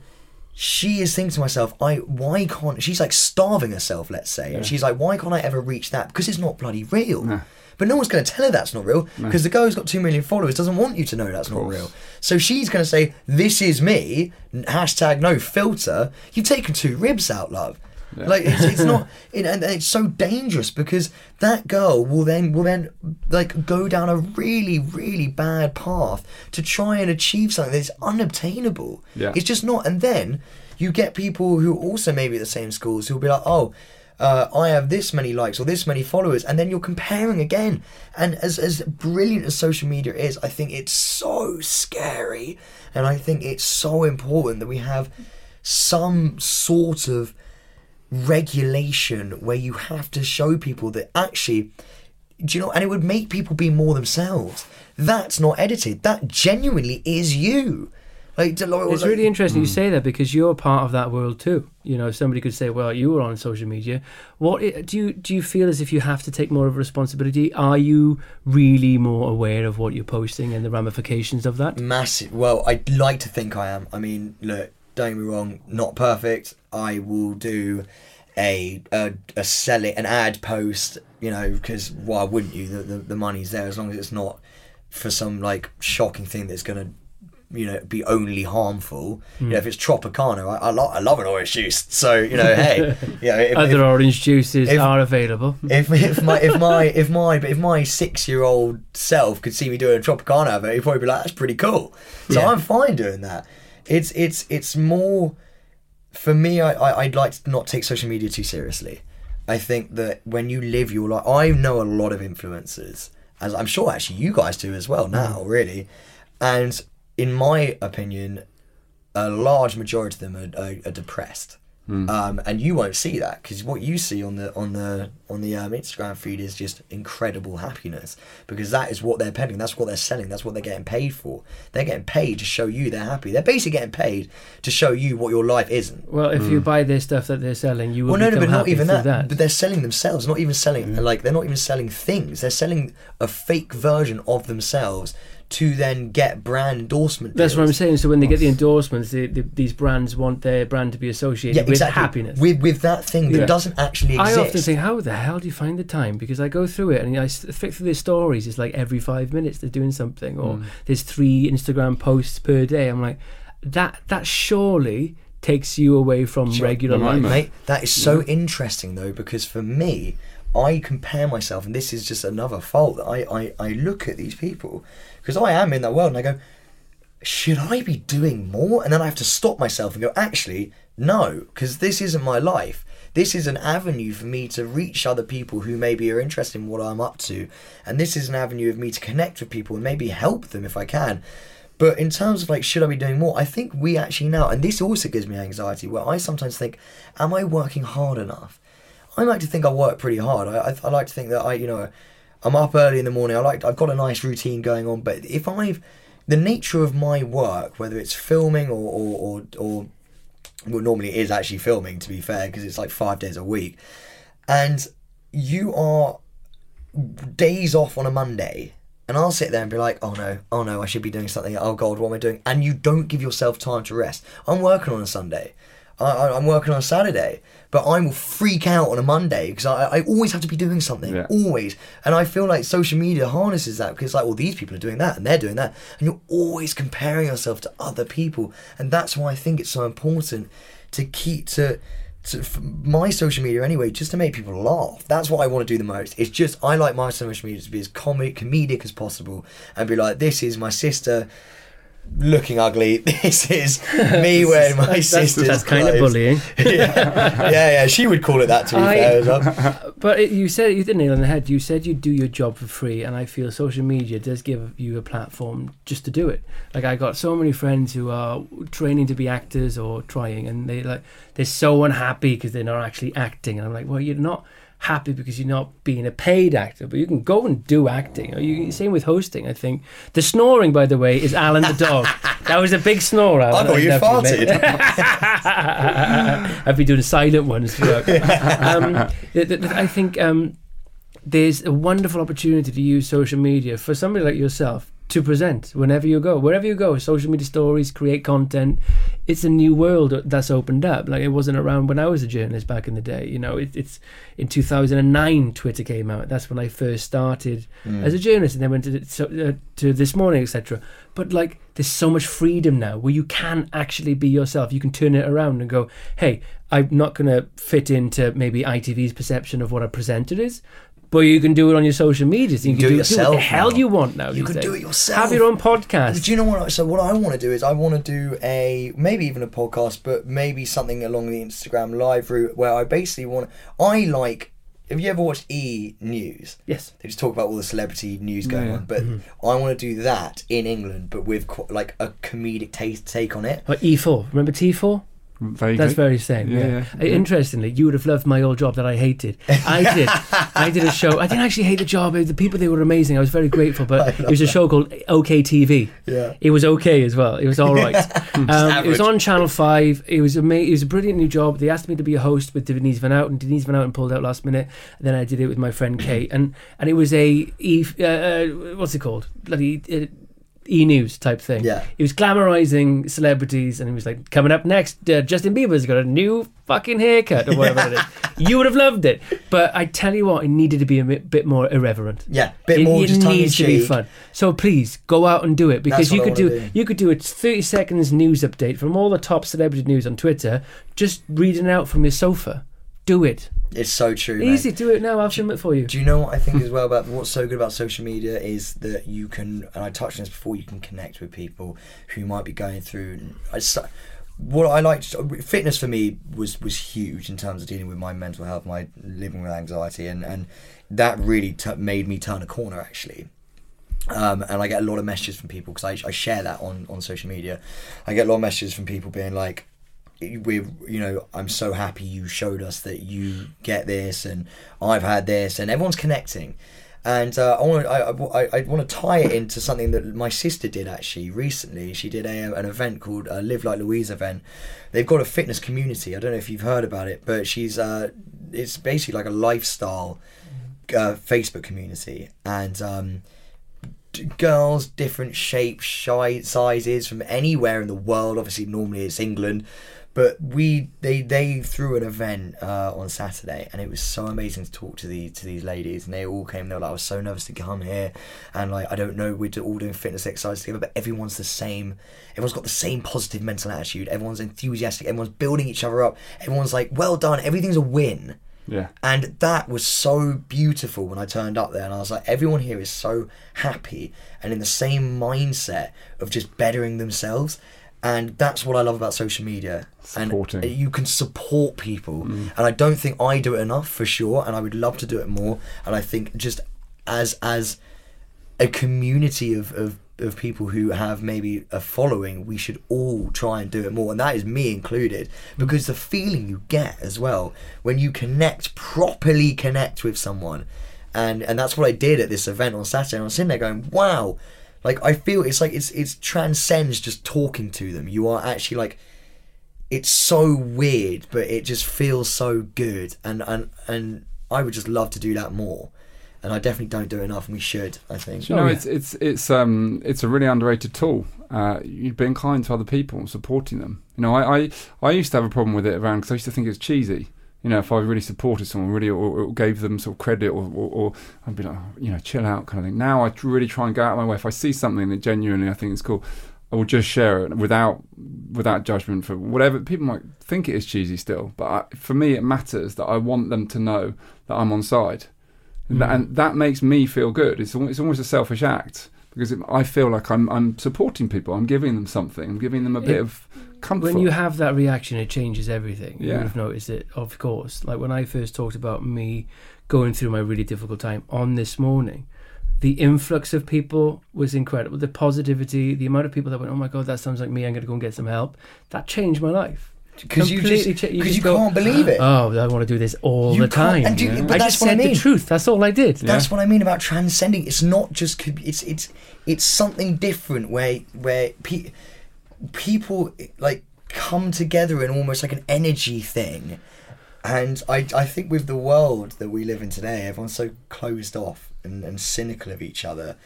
she is thinking to myself, I why can't she's like starving herself, let's say, and she's like, why can't I ever reach that? Because it's not bloody real. But no one's going to tell her that's not real because the girl who's got two million followers doesn't want you to know that's not real. So she's going to say, "This is me." Hashtag no filter. You've taken two ribs out, love. Like it's, it's not, it, and and it's so dangerous because that girl will then will then like go down a really really bad path to try and achieve something that's unobtainable. Yeah. It's just not. And then you get people who also maybe at the same schools who'll be like, oh. Uh, I have this many likes or this many followers, and then you're comparing again. And as as brilliant as social media is, I think it's so scary, and I think it's so important that we have some sort of regulation where you have to show people that actually, do you know, and it would make people be more themselves. That's not edited. That genuinely is you. Like Deloitte was It's really like, interesting you hmm. say that because you're part of that world too. You know, somebody could say, "Well, you were on social media." What do you do? You feel as if you have to take more of a responsibility? Are you really more aware of what you're posting and the ramifications of that? massive. Well, I'd like to think I am. I mean, look, don't get me wrong, not perfect. I will do a a, a selling an ad post, you know, because why wouldn't you? The, the the money's there as long as it's not for some like shocking thing that's gonna. You know, be only harmful. You know, hmm. if it's Tropicana, I, I, lo- I love an orange juice. So you know, hey, you know, if, Other if- orange juices if- are available. if if my if my if my if my six year old self could see me doing a Tropicana advert, he'd probably be like, "That's pretty cool." So Yeah. I'm fine doing that. It's it's it's more for me. I, I I'd like to not take social media too seriously. I think that when you live your life, I know a lot of influencers, as I'm sure actually you guys do as well hmm. now, really. And in my opinion, a large majority of them are, are, are depressed. Um, and you won't see that because what you see on the on the on the um, Instagram feed is just incredible happiness because that is what they're peddling. That's what they're selling. That's what they're getting paid for. They're getting paid to show you they're happy. They're basically getting paid to show you what your life isn't. Well, if you buy their stuff that they're selling, you will Well, no, no, become but not even through that. But they're selling themselves. Not even selling like they're not even selling things. They're selling a fake version of themselves to then get brand endorsement. That's what I'm saying. So when they get the endorsements, the, the, these brands want their brand to be associated Yeah, with happiness. With with that thing that Yeah. doesn't actually exist. I often think, how the hell do you find the time? Because I go through it and I flick through their stories. It's like every five minutes they're doing something, or Mm. there's three Instagram posts per day. I'm like, that that surely takes you away from regular life. Mate, that is so interesting though, because for me, I compare myself, and this is just another fault that I, I, I look at these people, because I am in that world, and I go, should I be doing more? And then I have to stop myself and go, actually, no, because this isn't my life. This is an avenue for me to reach other people who maybe are interested in what I'm up to. And this is an avenue of me to connect with people and maybe help them if I can. But in terms of like, should I be doing more? I think we actually now, and this also gives me anxiety, where I sometimes think, am I working hard enough? I like to think I work pretty hard. I, I, I like to think that I, you know, I'm up early in the morning. I like, I've got a nice routine going on. But if I've, the nature of my work, whether it's filming or, or, or, or well, normally it is actually filming, to be fair, because it's like five days a week, and you are days off on a Monday, and I'll sit there and be like, oh no, oh no, I should be doing something. Oh god, what am I doing? And you don't give yourself time to rest. I'm working on a Sunday. I, I'm working on a Saturday, but I will freak out on a Monday because I, I always have to be doing something, Yeah. always. And I feel like social media harnesses that because it's like, well, these people are doing that and they're doing that, and you're always comparing yourself to other people, and that's why I think it's so important to keep to. To, my social media anyway, just to make people laugh. That's what I want to do the most. It's just I like my social media to be as comic, comedic as possible, and be like, "This is my sister looking ugly. This is me wearing my sister's That's kind of bullying. yeah, yeah, yeah. She would call it that. To be I- fair, as well. But it, you said you did nail it on the head. You said you do your job for free, and I feel social media does give you a platform just to do it. Like I got so many friends who are training to be actors or trying, and they like they're so unhappy because they're not actually acting. And I'm like, well, you're not happy because you're not being a paid actor, but you can go and do acting. You, same with hosting. I think the snoring, by the way, is Alan the dog. that was a big snore. Alan. I thought you farted. I've been doing silent ones um, I think um, there's a wonderful opportunity to use social media for somebody like yourself to present whenever you go, wherever you go. Social media stories, create content. It's a new world that's opened up. Like it wasn't around when I was a journalist back in the day. You know, it, it's in 2009 Twitter came out. That's when I first started as a journalist, and then went to so, uh, to this morning, etc. But like, there's so much freedom now where you can actually be yourself. You can turn it around and go, "Hey, I'm not going to fit into maybe ITV's perception of what a presenter is." But you can do it on your social media. So you, You can do it do, do what yourself the hell now. you want now. You these can do it yourself. Have your own podcast. Do you know what? I, so what I want to do is I want to do a maybe even a podcast, but maybe something along the Instagram live route where I basically want. I like. Have you ever watched E News? Yes. They just talk about all the celebrity news going Yeah. on, but Mm-hmm. I want to do that in England, but with like a comedic take take on it. Like E4. Remember T4? Vaguely. That's very same. Yeah, Yeah. yeah. Interestingly, you would have loved my old job that I hated. I did. I did a show. I didn't actually hate the job. The people they were amazing. I was very grateful. But it was a show called OK TV. Yeah. It was okay as well. It was all right. um, it was on Channel Five. It was ama- It was a brilliant new job. They asked me to be a host with Denise Van Outen. Denise Van Outen pulled out last minute. And then I did it with my friend Kate. And and it was a e, uh, uh, what's it called? Bloody. Uh, E News type thing. Yeah. He was glamorizing celebrities, and he was like, "Coming up next, uh, Justin Bieber's got a new fucking haircut or whatever it is." You would have loved it, but I tell you what, it needed to be a bit, more irreverent. Yeah, bit it, more it just tongue in needs to be fun. So please go out and do it because you could do, do. you could do a thirty seconds news update from all the top celebrity news on Twitter, just reading out from your sofa. Do it. It's so true. mate. Easy. Do it now. I'll film it for you. Do you know what I think as well about what's so good about social media is that you can, and I touched on this before, you can connect with people who might be going through. I What I liked, fitness for me was was huge in terms of dealing with my mental health, my living with anxiety, and and that really t- made me turn a corner actually. Um, and I get a lot of messages from people because I, I share that on, on social media. I get a lot of messages from people being like, we you know I'm so happy you showed us that you get this and I've had this and everyone's connecting. And uh, I want I, I, I want to tie it into something that my sister did actually recently. She did a, an event called uh, Live Like Louise event. They've got a fitness community. I don't know if you've heard about it but she's uh, it's basically like a lifestyle uh, Facebook community. And um, girls different shapes shi- sizes from anywhere in the world. Obviously normally it's england but we they they threw an event uh, on saturday and it was so amazing to talk to the to these ladies and they all came they were like i was so nervous to come here and like i don't know we're all doing fitness exercise together but everyone's the same everyone's got the same positive mental attitude everyone's enthusiastic everyone's building each other up everyone's like well done everything's a win Yeah. and that was so beautiful when I turned up there, and I was like, everyone here is so happy and in the same mindset of just bettering themselves. And that's what I love about social media. Supporting. And you can support people. Mm. And I don't think I do it enough for sure. And I would love to do it more. And I think just as as a community of, of, of people who have maybe a following, we should all try and do it more. And that is me included. Because the feeling you get as well when you connect, properly connect with someone. And and that's what I did at this event on Saturday. And I was sitting there going, wow. Like I feel it's like it's it's transcends just talking to them. You are actually like it's so weird, but it just feels so good, and and and I would just love to do that more, and I definitely don't do it enough, and we should. I think. Do you know, it's it's it's um it's a really underrated tool. Uh, you being kind to other people and supporting them. You know, I I, I used to have a problem with it around because I used to think it was cheesy. You know, if I really supported someone, really, or, or gave them sort of credit, or, or, or I'd be like, oh, you know, chill out kind of thing. Now I really try and go out of my way. If I see something that genuinely I think is cool, I will just share it without without judgment for whatever people might think it is cheesy still. But I, for me, it matters that I want them to know that I'm on side, and, that, mm. and that makes me feel good. It's it's almost a selfish act because it, I feel like I'm I'm supporting people. I'm giving them something. I'm giving them a bit It- of comfort. When you have that reaction, it changes everything. You Yeah. would have noticed it, of course. Like when I first talked about me going through my really difficult time on this morning, the influx of people was incredible. The positivity, the amount of people that went, "Oh my god, that sounds like me. I'm going to go and get some help." That changed my life. because you just because just you go, can't believe it. Oh, I want to do this all You the time. and you- but I that's just what I said mean. the truth. That's all I did. That's what I mean about transcending. It's not just it's it's it's something different where where pe- people like come together in almost like an energy thing. And I I think with the world that we live in today, everyone's so closed off and, and cynical of each other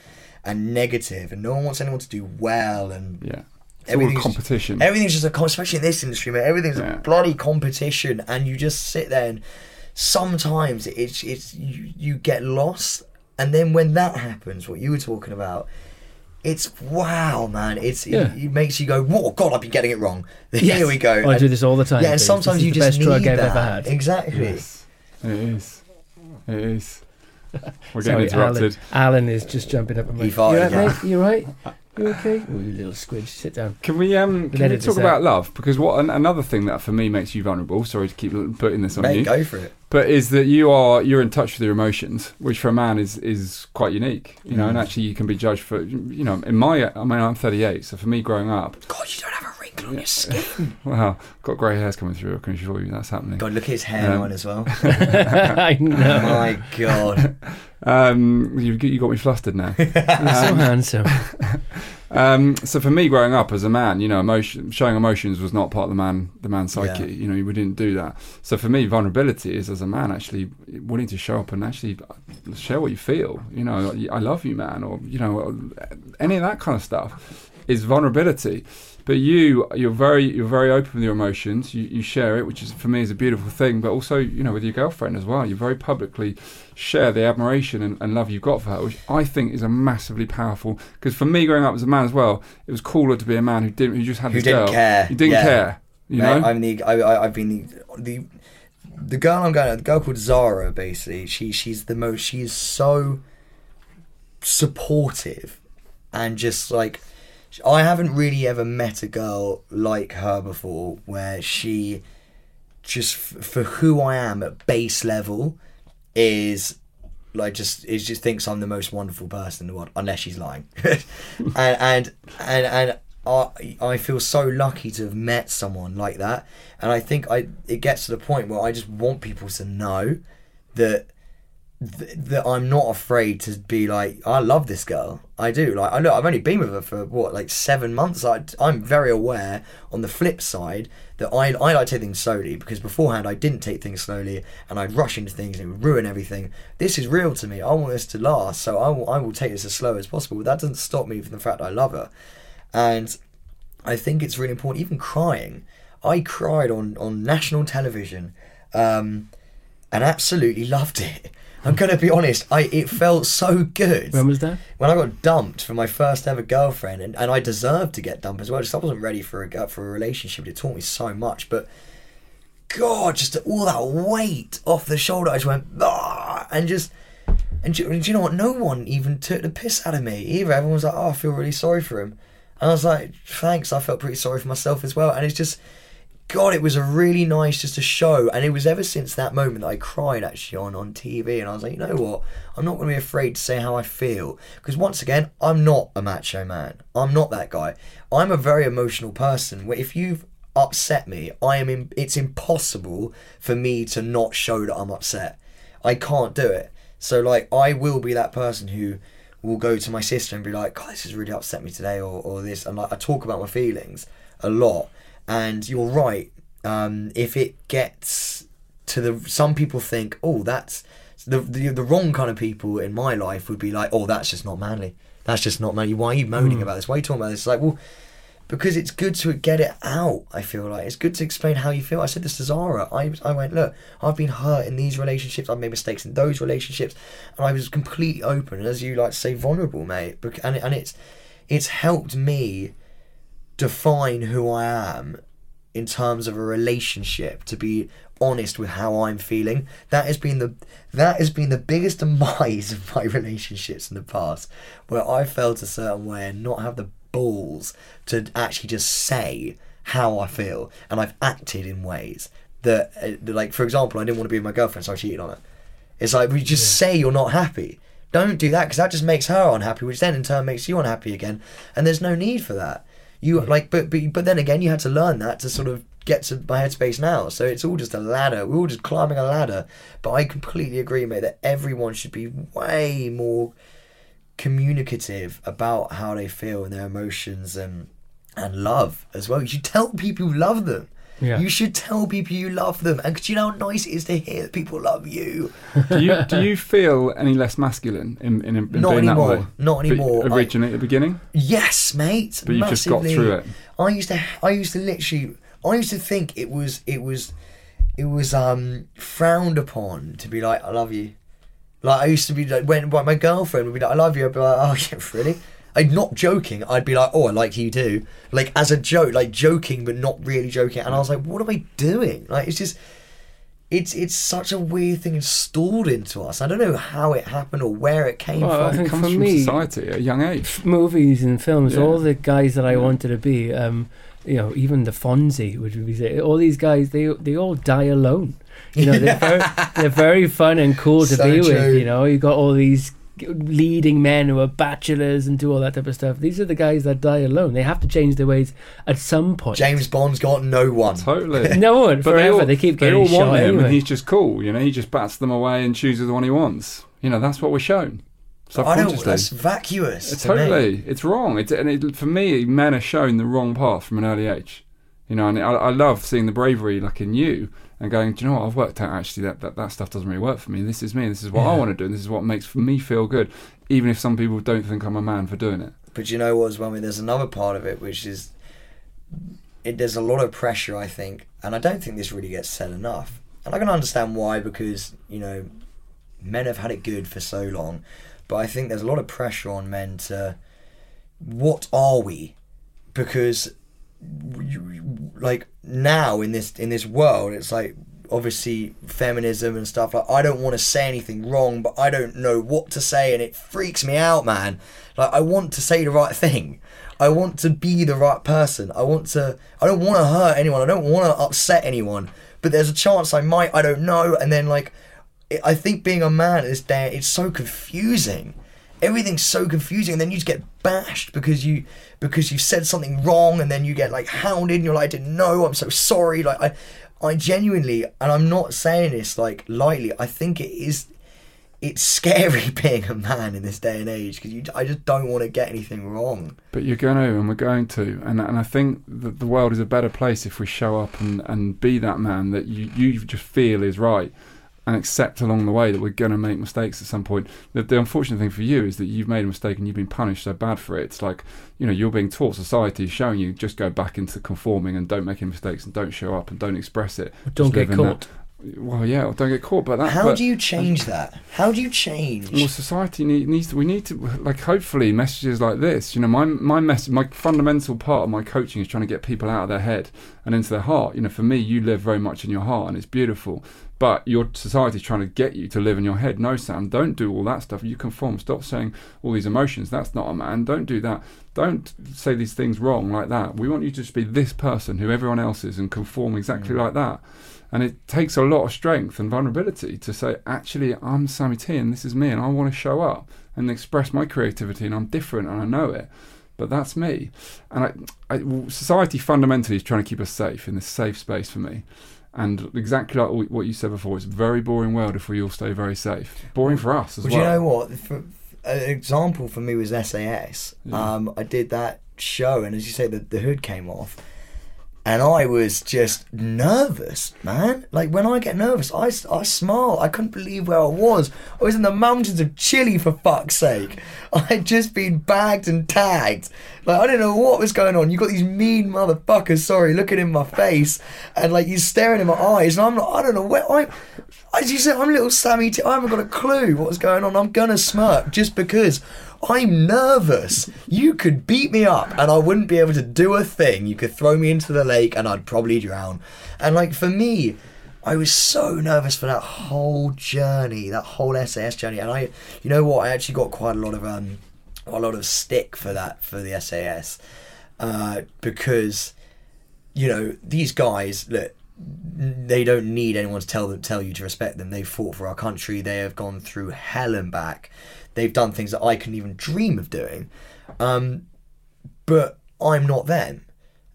and negative and no one wants anyone to do well and yeah, it's all a everything's- competition. Everything's just a especially in this industry, man. Everything's Yeah. a bloody competition, and you just sit there and sometimes it's it's you, you get lost, and then when that happens, what you were talking about. It's wow, man! It's Yeah. it, it makes you go, "Whoa, God, I've been getting it wrong." Here Yes. we go. Oh, I do this all the time, Yeah, and please. sometimes This is you the just best need drug I've that. ever had. Exactly. Yes, it is. It is. We're Sorry, getting interrupted. Alan, Alan is just jumping up. And He you farted right, again. mate? You right? Uh, You okay? Oh, you little squidge. Sit down. Can we um can we talk about love? Because what an, another thing that for me makes you vulnerable. Sorry to keep putting this on Mate, you, go for it. but is that you are you're in touch with your emotions, which for a man is is quite unique. You know, and Mm. actually you can be judged for you know. In my I mean I'm 38, so for me growing up, God, you don't have a wrinkle wrinkle on your skin. Wow, got grey hairs coming through. I can assure you that's happening. God, look at his hairline Um, as well. I know. My God. Um, you, you got me flustered now. You're so handsome. Um, so for me, growing up as a man, you know, emotion, showing emotions was not part of the man, the man's psyche. Yeah. You know, we didn't do that. So for me, vulnerability is as a man actually willing to show up and actually share what you feel. You know, I love you, man, or you know, any of that kind of stuff is vulnerability. But you, you're very, you're very open with your emotions. You, you share it, which is for me is a beautiful thing. But also, you know, with your girlfriend as well, you very publicly share the admiration and, and love you've got for her, which I think is a massively powerful. Because for me, growing up as a man as well, it was cooler to be a man who didn't, who just had Who this didn't girl. care, Who didn't yeah. care. You Mate, know, I'm the I, I, I've been the, the the girl I'm going to, the girl called Zara. Basically, she she's the most. She's so supportive and just like I haven't really ever met a girl like her before, where she just f- for who I am at base level is like just is just thinks I'm the most wonderful person in the world, unless she's lying. and and and and I I feel so lucky to have met someone like that, and I think I it gets to the point where I just want people to know that th- that I'm not afraid to be like I love this girl. I do. Like I look, I've only been with her for what like seven months. I, I'm very aware. On the flip side, that I I like to take things slowly because beforehand I didn't take things slowly and I'd rush into things and it would ruin everything. This is real to me. I want this to last, so I will I will take this as slow as possible. But that doesn't stop me from the fact I love her, and I think it's really important. Even crying, I cried on on national television, um, and absolutely loved it. I'm gonna be honest. I it felt so good. When was that? When I got dumped from my first ever girlfriend, and, and I deserved to get dumped as well. Just I wasn't ready for a for a relationship. It taught me so much, but God, just all that weight off the shoulder. I just went ah, and just and do, and do you know what? No one even took the piss out of me either. Everyone was like, "Oh, I feel really sorry for him," and I was like, "Thanks." I felt pretty sorry for myself as well. And it's just, God, it was a really nice just a show. And it was ever since that moment that I cried actually on on TV, and I was like, you know what? I'm not going to be afraid to say how I feel because once again, I'm not a macho man. I'm not that guy. I'm a very emotional person. Where if you've upset me, I am. In, it's impossible for me to not show that I'm upset. I can't do it. So like, I will be that person who will go to my sister and be like, "God, this has really upset me today," or or this, and like I talk about my feelings a lot. And you're right. Um, if it gets to the, some people think, "Oh, that's." The, the the wrong kind of people in my life would be like, oh, that's just not manly. That's just not manly. Why are you moaning about this? Why are you talking about this? It's like, well, because it's good to get it out. I feel like it's good to explain how you feel. I said this to Zara. I I went, look, I've been hurt in these relationships. I've made mistakes in those relationships, and I was completely open, and as you like to say, vulnerable, mate. And and it's it's helped me define who I am in terms of a relationship to be honest with how I'm feeling. That has been the that has been the biggest demise of my relationships in the past, where I felt a certain way and not have the balls to actually just say how I feel, and I've acted in ways that, uh, like for example, I didn't want to be with my girlfriend, so I cheated on her. It's like we just say you're not happy. Don't do that because that just makes her unhappy, which then in turn makes you unhappy again, and there's no need for that. You like, but, but but then again, you had to learn that to sort of get to my headspace now. So it's all just a ladder. We're all just climbing a ladder. But I completely agree, mate, that everyone should be way more communicative about how they feel and their emotions and and love as well. You should tell people you love them. Yeah. You should tell people you love them, and 'cause you know how nice it is to hear that people love you. do you do you feel any less masculine in in, in Not being that anymore. way? Not But anymore. I- Originally at the beginning, Yes, mate. but you've just got through it. I used to, I used to literally, I used to think it was, it was, it was um frowned upon to be like, I love you. Like I used to be like when when my girlfriend would be like, I love you. I'd be like, oh yeah, really? I'm not joking. I'd be like, oh, I like you too. Like as a joke, like joking but not really joking. And I was like, what am I doing? Like it's just. It's it's such a weird thing installed into us. I don't know how it happened or where it came Well, I think It comes for from me- society at a young age. movies and films, Yeah. all the guys that I Yeah. wanted to be, um, you know, even the Fonzie, which would be say, all these guys, they they all die alone. You know, they're very, they're very fun and cool to So be with. You know, you got all these g- leading men who are bachelors and do all that type of stuff. These are the guys that die alone. They have to change their ways at some point. James Bond's got no one. Totally. no one But forever. all, They, keep they getting all shot want him, anyway. and he's just cool. You know, he just bats them away and chooses the one he wants. You know, that's what we're shown. I don't. That's vacuous. It's to me. totally, it's wrong. It's and it, for me, men are shown the wrong path from an early age. You know, and I, I love seeing the bravery, like in you, and going. Do you know what? I've worked out actually that, that that stuff doesn't really work for me. This is me. This is what I want to do. And this is what makes me feel good, even if some people don't think I'm a man for doing it. But you know what as well? I mean, there's another part of it which is it, there's a lot of pressure, I think, and I don't think this really gets said enough. And I can understand why because you know men have had it good for so long, but I think there's a lot of pressure on men to what are we? Because like now in this in this world, it's like obviously feminism and stuff. Like I don't want to say anything wrong, but I don't know what to say, and it freaks me out, man. Like I want to say the right thing. I want to be the right person. I want to. I don't want to hurt anyone. I don't want to upset anyone. But there's a chance I might. I don't know. And then like, I- think being a man at this day, it's so confusing everything's so confusing and then you just get bashed because you because you said something wrong and then you get like hounded and you're like I didn't know I'm so sorry like I I genuinely and I'm not saying this like lightly I think it is it's scary being a man in this day and age because I just don't want to get anything wrong. But you're going to, and we're going to, and and I think that the world is a better place if we show up and, and be that man that you you just feel is right, and accept along the way that we're going to make mistakes at some point. The, the unfortunate thing for you is that you've made a mistake and you've been punished so bad for it. It's like you know you're being taught society is showing you just go back into conforming and don't make any mistakes and don't show up and don't express it. Don't Just get live in that- caught. Well, yeah, or don't get caught. But that. how but- do you change that how do you change well, society need, needs to. We need to like. Hopefully, messages like this. You know, my my message, my fundamental part of my coaching is trying to get people out of their head and into their heart. You know, for me, you live very much in your heart, and it's beautiful. But your society is trying to get you to live in your head. No, Sam, don't do all that stuff. You conform. Stop saying all these emotions. That's not a man. Don't do that. Don't say these things wrong like that. We want you to just be this person who everyone else is and conform exactly like that. And it takes a lot of strength and vulnerability to say, actually, I'm Sammy T and this is me and I want to show up and express my creativity and I'm different and I know it. But that's me. And I, I, society fundamentally is trying to keep us safe in this safe space for me. And exactly like what you said before, it's a very boring world if we all stay very safe. Boring for us as Well, well. you know what? For, an example for me was SAS. Yeah. Um, I did that show, and as you say, the, the hood came off, and I was just nervous, man. Like when I get nervous, I, I smile. I couldn't believe where I was. I was in the mountains of Chile, for fuck's sake. I'd just been bagged and tagged. Like I didn't know what was going on. You got these mean motherfuckers, sorry, looking in my face, and like you staring in my eyes, and I'm like, I don't know where I. As you said, I'm little Sammy. T- I haven't got a clue what's going on. I'm gonna smirk just because I'm nervous. You could beat me up, and I wouldn't be able to do a thing. You could throw me into the lake, and I'd probably drown. And like for me, I was so nervous for that whole journey, that whole SAS journey. And I, you know what? I actually got quite a lot of um, a lot of stick for that for the SAS, uh, because you know these guys look they don't need anyone to tell them tell you to respect them. They've fought for our country. They have gone through hell and back. They've done things that i couldn't even dream of doing. Um, but i'm not them.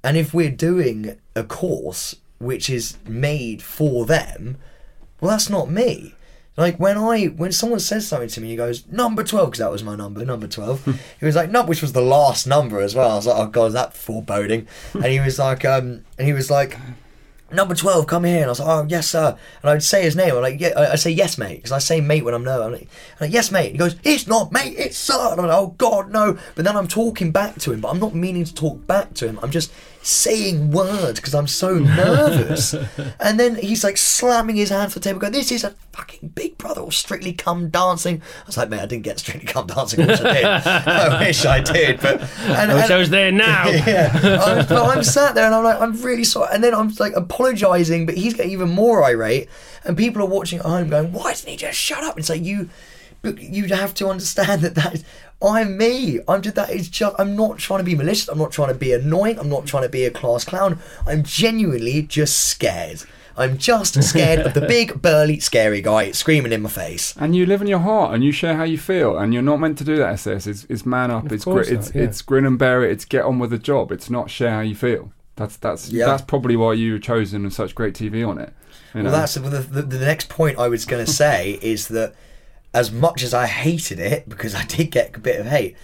And if we're doing a course which is made for them well that's not me like when I when someone says something to me, he goes number twelve because that was my number, number twelve. he was like, no, which was the last number as well. I was like, oh god, is that foreboding? and he was like, um, and he was like, number 12 come here. And i was like oh yes sir. And i'd say his name. I'm like yeah i I'd say yes mate because i say mate when i'm nervous i'm like, I'm like yes mate. He goes it's not mate it's sir. And i'm like oh god no. But then i'm talking back to him but i'm not meaning to talk back to him. I'm just saying words because i'm so nervous and then he's like slamming his hands on the table going this is a fucking big brother or strictly come dancing i was like mate i didn't get strictly come dancing i wish i did i wish i did but and, I wish and- I was there now. yeah, I'm, but I'm sat there and I'm like, I'm really sorry. And then I'm like apologising, but he's getting even more irate. And people are watching at home going, why doesn't he just shut up? And it's like, you, but you have to understand that that is, I'm me. I'm just, that is just, I'm not trying to be malicious. I'm not trying to be annoying. I'm not trying to be a class clown. I'm genuinely just scared. I'm just scared of the big, burly, scary guy screaming in my face. And you live in your heart, and you share how you feel, and you're not meant to do that. SAS it's, it's man up, Of it's course grit, it's yeah. it's grin and bear it, it's get on with the job. It's not share how you feel. That's that's Yeah. that's probably why you were chosen and such great TV on it. You know? Well, that's the, the, the next point I was going to say is that as much as I hated it, because I did get a bit of hate,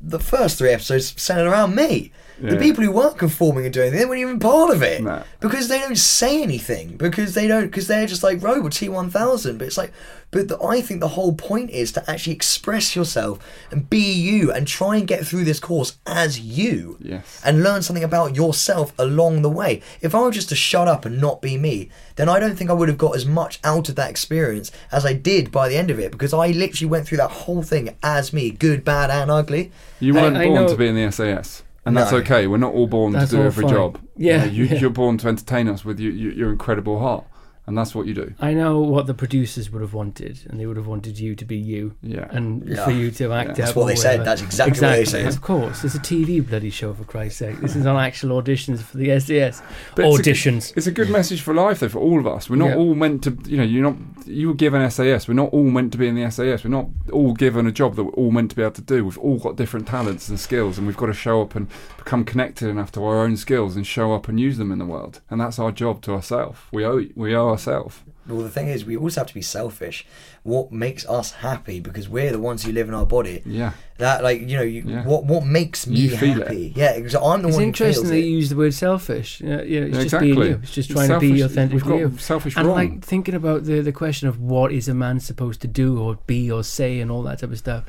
the first three episodes centered around me. The people who weren't conforming and doing anything, they weren't even part of it. No. Because they don't say anything. Because they don't, because they're just like, Robo T1000. But it's like, but the, I think the whole point is to actually express yourself and be you and try and get through this course as you Yes. and learn something about yourself along the way. If I were just to shut up and not be me, then I don't think I would have got as much out of that experience as I did by the end of it because I literally went through that whole thing as me, good, bad, and ugly. You weren't I born know- to be in the SAS, and that's No. okay. We're not all born That's to do every fine. job. Yeah, you, yeah. you're born to entertain us with you, you, your incredible heart, and that's what you do. I know what the producers would have wanted, and they would have wanted you to be you, Yeah. and Yeah. for you to act out. That's what or they said. That's exactly what they said. Of course, it's a TV bloody show for Christ's sake. This is on actual auditions for the SAS But it's a- auditions. It's a good message for life, though, for all of us. We're not Yeah. all meant to, you know, you're not. You were given SAS. We're not all meant to be in the SAS. We're not all given a job that we're all meant to be able to do. We've all got different talents and skills, and we've got to show up and become connected enough to our own skills and show up and use them in the world. And that's our job to ourselves. We owe. We owe ourselves. Well, the thing is, we also have to be selfish. What makes us happy because we're the ones who live in our body. Yeah. That, like, you know, you, Yeah. what what makes me You feel happy? Yeah, because I'm the It's one who interesting feels that it. you use the word selfish. Yeah, yeah it's Yeah, just being exactly. you. It's just It's trying to be authentic We've to got you. selfish and wrong. like thinking about the the question of what is a man supposed to do or be or say and all that type of stuff.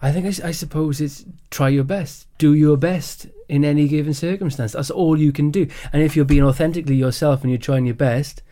I think I suppose it's try your best, do your best in any given circumstance. That's all you can do. And if you're being authentically yourself and you're trying your best,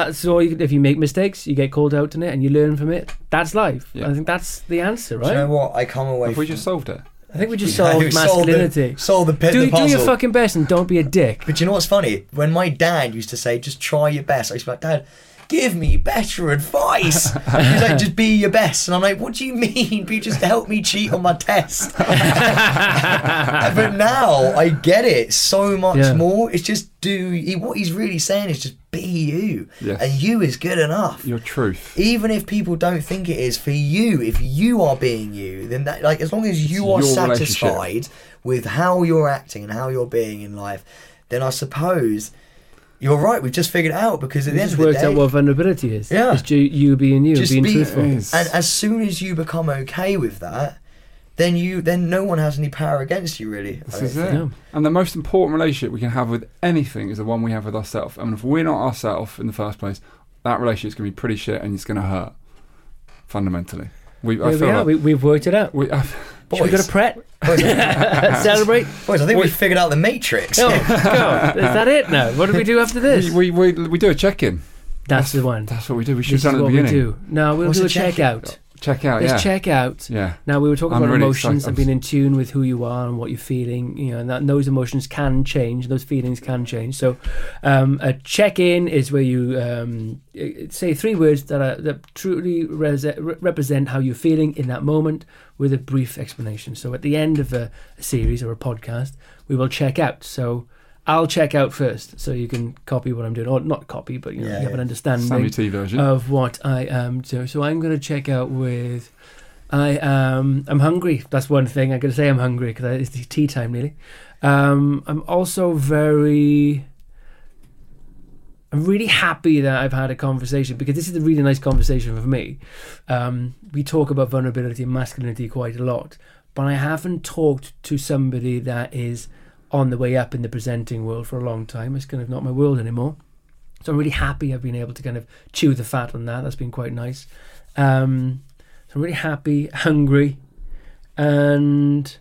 that's all. You, if you make mistakes, you get called out on it and you learn from it. That's life. Yeah. I think that's the answer, right? Do you know what? I come away Have we just solved it? I think we just Yeah, solved we solved the- masculinity. solved the pit- do, the do your fucking best and don't be a dick. But you know what's funny? When my dad used to say, just try your best, I used to be like, Dad, give me better advice. He's like, just be your best. And I'm like, what do you mean? You just help me cheat on my test. but now I get it so much Yeah. more. It's just do, he, what he's really saying is just be you. Yes. And you is good enough. Your truth. even if people don't think it is for you, if you are being you, then that like as long as you are satisfied with how you're acting and how you're being in life, then I suppose you're right. We've just figured it out because at We the end of the worked day, out what vulnerability is. Yeah. It's ju- you being you, Just being be- truthful. It is. and as soon as you become okay with that, then you then no one has any power against you really. I This is think. it. Yeah. And the most important relationship we can have with anything is the one we have with ourselves. I mean, if we're not ourselves in the first place, that relationship's going to be pretty shit and it's going to hurt. Fundamentally, we. I Here we feel are. like We, we've worked it out. we. I, Should we go to Boys. Pret? Boys, Celebrate? boys, I think we figured out the matrix. Oh, God. Is that it now? What do we do after this? we, we, we, we do a check-in. That's the one. That's what we do. We should This have is done what at we the beginning. do. No, we'll What's do a a check check-in? out. Check out. Let's yeah. check out. Yeah. Now we were talking I'm about really emotions excited. and being in tune with who you are and what you're feeling, you know, and that those emotions can change, those feelings can change. So, um, a check-in is where you um, say three words that are that truly res- represent how you're feeling in that moment, with a brief explanation. So, at the end of a, a series or a podcast, we will check out. So. I'll check out first, so you can copy what I'm doing, or not copy, but you know, Yeah, you have yeah. an understanding Sammy T version. of what I am doing. So I'm going to check out with. I am. I'm hungry. That's one thing I got to say. I'm hungry because it's tea time really. Um, I'm also very. I'm really happy that I've had a conversation because this is a really nice conversation for me. Um, we talk about vulnerability and masculinity quite a lot, but I haven't talked to somebody that is on the way up in the presenting world for a long time. It's kind of not my world anymore. So I'm really happy I've been able to kind of chew the fat on that. That's been quite nice. Um, so I'm really happy, hungry, and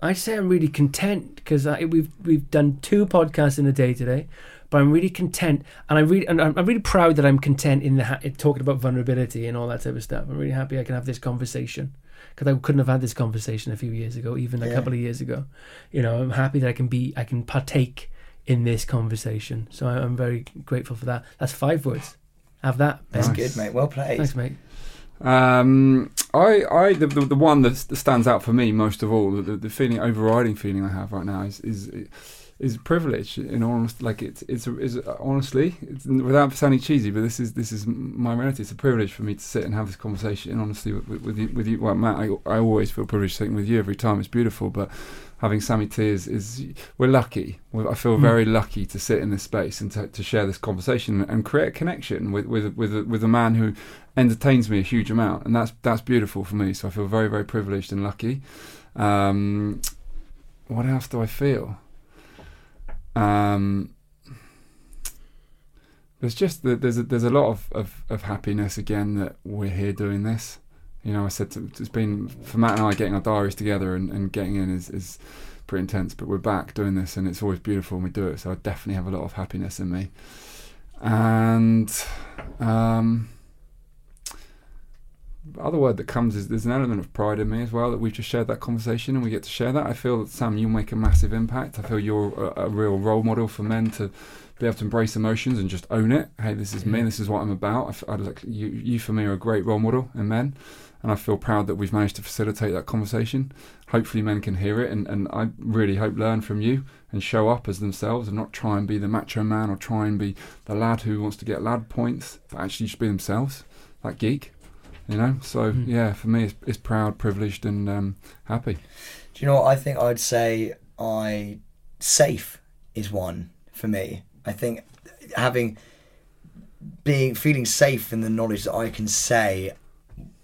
I'd say I'm really content because we've we've done two podcasts in a day today. But I'm really content, and I really and I'm really proud that I'm content in the ha- in talking about vulnerability and all that type of stuff. I'm really happy I can have this conversation because I couldn't have had this conversation a few years ago, even a Yeah. couple of years ago. You know, I'm happy that I can be I can partake in this conversation. So I- I'm very grateful for that. That's five words. Have that. That's Ben. good, mate. Well played. Thanks, mate. Um, I, I, the, the, the one that, that stands out for me most of all, the, the feeling, overriding feeling I have right now is, is is a privilege. In honest, like it's it's, it's honestly, it's, without sounding cheesy, but this is this is my reality. It's a privilege for me to sit and have this conversation. And honestly, with, with, with you, with you, well, Matt, I, I always feel privileged sitting with you every time. It's beautiful, but having Sammy T is, is we're lucky. We're, I feel Mm. very lucky to sit in this space and to, to share this conversation and create a connection with with with a, with a man who entertains me a huge amount, and that's that's beautiful for me. So I feel very very privileged and lucky. Um, what else do I feel? Um, there's just the- there's a, there's a lot of, of, of happiness again that we're here doing this. You know, I said to, it's been for Matt and I getting our diaries together and, and getting in is, is pretty intense, but we're back doing this and it's always beautiful when we do it. So I definitely have a lot of happiness in me. And um, other word that comes is there's an element of pride in me as well that we've just shared that conversation and we get to share that. I feel that Sam, you make a massive impact. I feel you're a, a real role model for men to be able to embrace emotions and just own it. Hey, this is me. This is what I'm about. I I like you. You for me are a great role model in men, and I feel proud that we've managed to facilitate that conversation. Hopefully, men can hear it, and, and I really hope learn from you and show up as themselves and not try and be the macho man or try and be the lad who wants to get lad points, but actually just be themselves, that geek. You know. So Mm. yeah, for me, it's, it's proud, privileged, and um, happy. Do you know what I think? I'd say I safe is one for me. I think having being feeling safe in the knowledge that I can say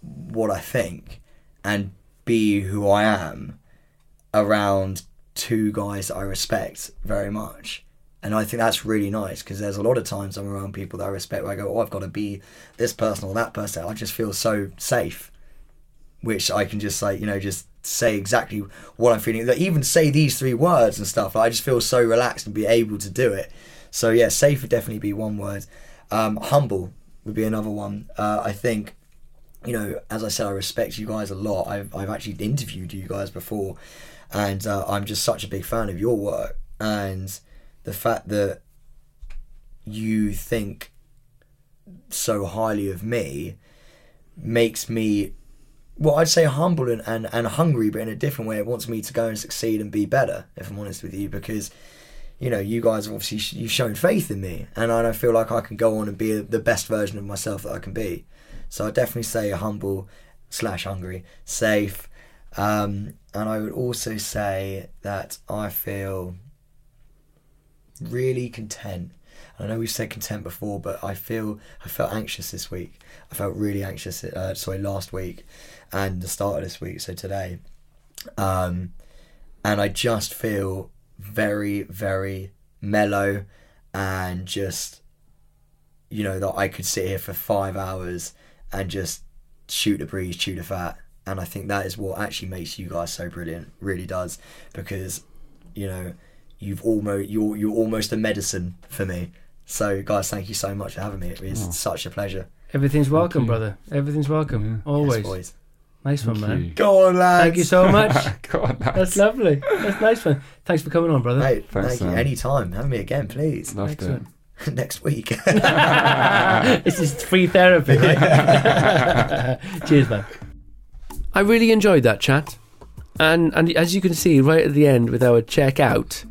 what I think and be who I am around two guys that I respect very much. And I think that's really nice because there's a lot of times I'm around people that I respect where I go, oh, I've got to be this person or that person. I just feel so safe which I can just like you know just say exactly what I'm feeling. Like even say these three words and stuff. I just feel so relaxed and be able to do it. So yeah, safe would definitely be one word. Um, humble would be another one. Uh, I think you know, as I said, I respect you guys a lot. I've I've actually interviewed you guys before, and uh, I'm just such a big fan of your work and the fact that you think so highly of me makes me well, I'd say humble and, and, and hungry, but in a different way. It wants me to go and succeed and be better, if I'm honest with you, because, you know, you guys obviously, sh- you've shown faith in me, and I don't feel like I can go on and be the best version of myself that I can be. So I'd definitely say humble slash hungry, safe. Um, and I would also say that I feel really content. I know we've said content before, but I feel I felt anxious this week. I felt really anxious. Uh, sorry, last week, and the start of this week. So today, um, and I just feel very, very mellow, and just you know that I could sit here for five hours and just shoot the breeze, chew the fat. And I think that is what actually makes you guys so brilliant. Really does because you know you've almost you're you're almost a medicine for me. So guys, thank you so much for having me. It was Oh. such a pleasure. Everything's welcome, you. brother. Everything's welcome. Yeah. Always. Yes, boys. nice one, Thank man. you. Go on, lads. Thank you so much. God, That's lovely. That's nice one. Thanks for coming on, brother. Mate, Thanks, thank you. Sam. Anytime. Have me again, please. Loved Excellent. Next week. this is free therapy. Cheers, man. I really enjoyed that chat, and and as you can see right at the end with our checkout,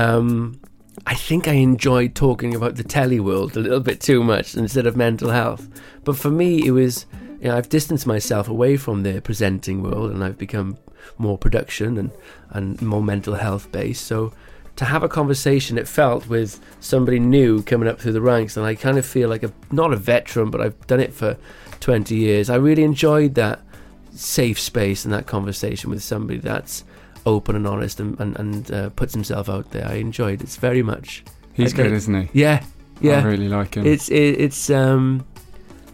um, I think I enjoyed talking about the telly world a little bit too much instead of mental health. But for me, it was you know I've distanced myself away from the presenting world, and I've become more production and and more mental health based. So to have a conversation it felt with somebody new coming up through the ranks and I kind of feel like a not a veteran but I've done it for 20 years I really enjoyed that safe space and that conversation with somebody that's open and honest and, and, and uh, puts himself out there I enjoyed it It's very much He's good, isn't he? yeah yeah I really like him. it's it, it's um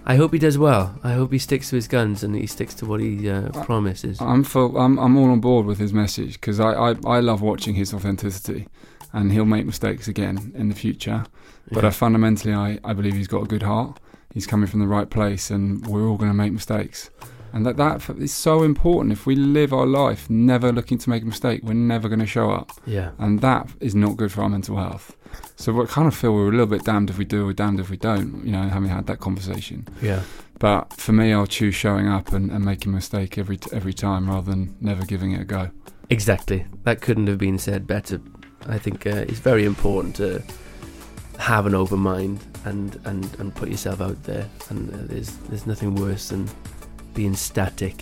I hope he does well I hope he sticks to his guns and he sticks to what he uh, promises I'm full, I'm I'm all on board with his message because I, I I love watching his authenticity, and he'll make mistakes again in the future. But Yeah. I fundamentally I, I believe he's got a good heart. He's coming from the right place, and we're all going to make mistakes. And that that is so important. If we live our life never looking to make a mistake, we're never going to show up, yeah and that is not good for our mental health. So we kind of feel we're a little bit damned if we do, or damned if we don't. You know, having had that conversation. yeah But for me, I'll choose showing up and, and making a mistake every every time rather than never giving it a go. Exactly. That couldn't have been said better I think uh, it's very important to have an open mind and and and put yourself out there. And uh, there's there's nothing worse than being static.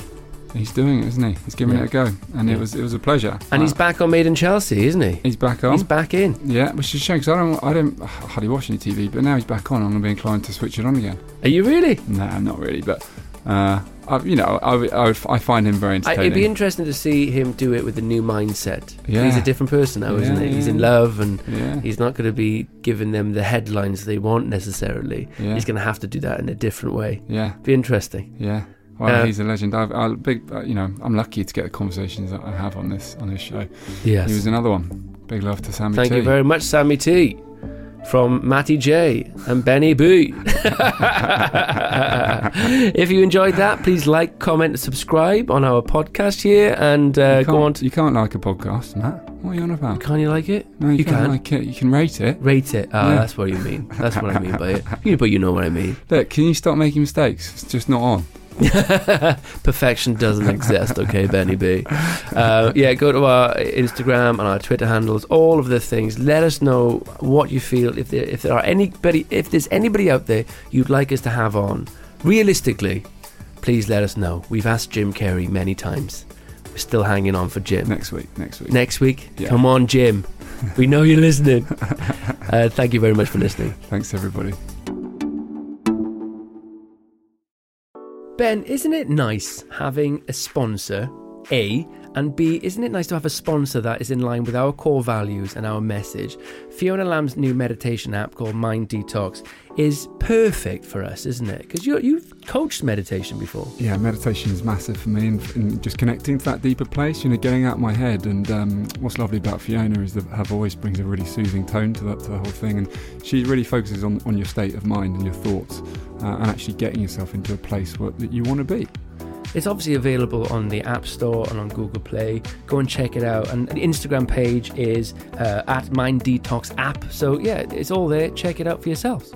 He's doing it, isn't he? He's giving Yeah. it a go, and Yeah. it was it was a pleasure. And he's Uh, back on Made in Chelsea, isn't he? He's back on. He's back in. Yeah, which is a shame because I don't I don't I hardly watch any TV, but now he's back on. I'm gonna be inclined to switch it on again. Are you really? Nah, not really, but uh, I, you know, I, I, I find him very I, it'd be interesting to see him do it with a new mindset. Yeah. He's a different person now, isn't Yeah, he? He's in love and yeah, he's not going to be giving them the headlines they want necessarily. yeah, He's going to have to do that in a different way. yeah, Be interesting. yeah. Well, Uh, he's a legend. I've, I big, uh, you know, I'm lucky to get the conversations that I have on this on this show. Yes. He was another one. Big love to Sammy. Thank T. you very much, Sammy T. From Matty J and Benny B. if you enjoyed that, please like, comment, subscribe on our podcast here and uh, you go can't- on to. You can't like a podcast, Matt. What are you on about? Can you like it? No, you, you can't can. like it. You can rate it. Rate it. Ah, Yeah. that's what you mean. That's what I mean by it. You, but you know what I mean. Look, can you stop making mistakes? It's just not on. Perfection doesn't exist, okay, Benny B. Uh, yeah, go to our Instagram and our Twitter handles, all of the things. Let us know what you feel. If there, if there are anybody, if there's anybody out there you'd like us to have on, realistically, please let us know. We've asked Jim Carrey many times. We're still hanging on for Jim. Next week. Next week. Next week, Yeah. come on, Jim. We know you're listening. Uh, thank you very much for listening. Thanks, everybody. Ben, isn't it nice having a sponsor, A, and B, isn't it nice to have a sponsor that is in line with our core values and our message? Fiona Lamb's new meditation app called Mind Detox is perfect for us, isn't it? Because you've coached meditation before. Yeah, meditation is massive for me, and, and just connecting to that deeper place. You know, getting out my head. And um, what's lovely about Fiona is that her voice brings a really soothing tone to that to the whole thing, and she really focuses on on your state of mind and your thoughts, uh, and actually getting yourself into a place where, that you want to be. It's obviously available on the App Store and on Google Play. Go and check it out. And the Instagram page is uh, at Mind Detox app. So, yeah, it's all there. Check it out for yourselves.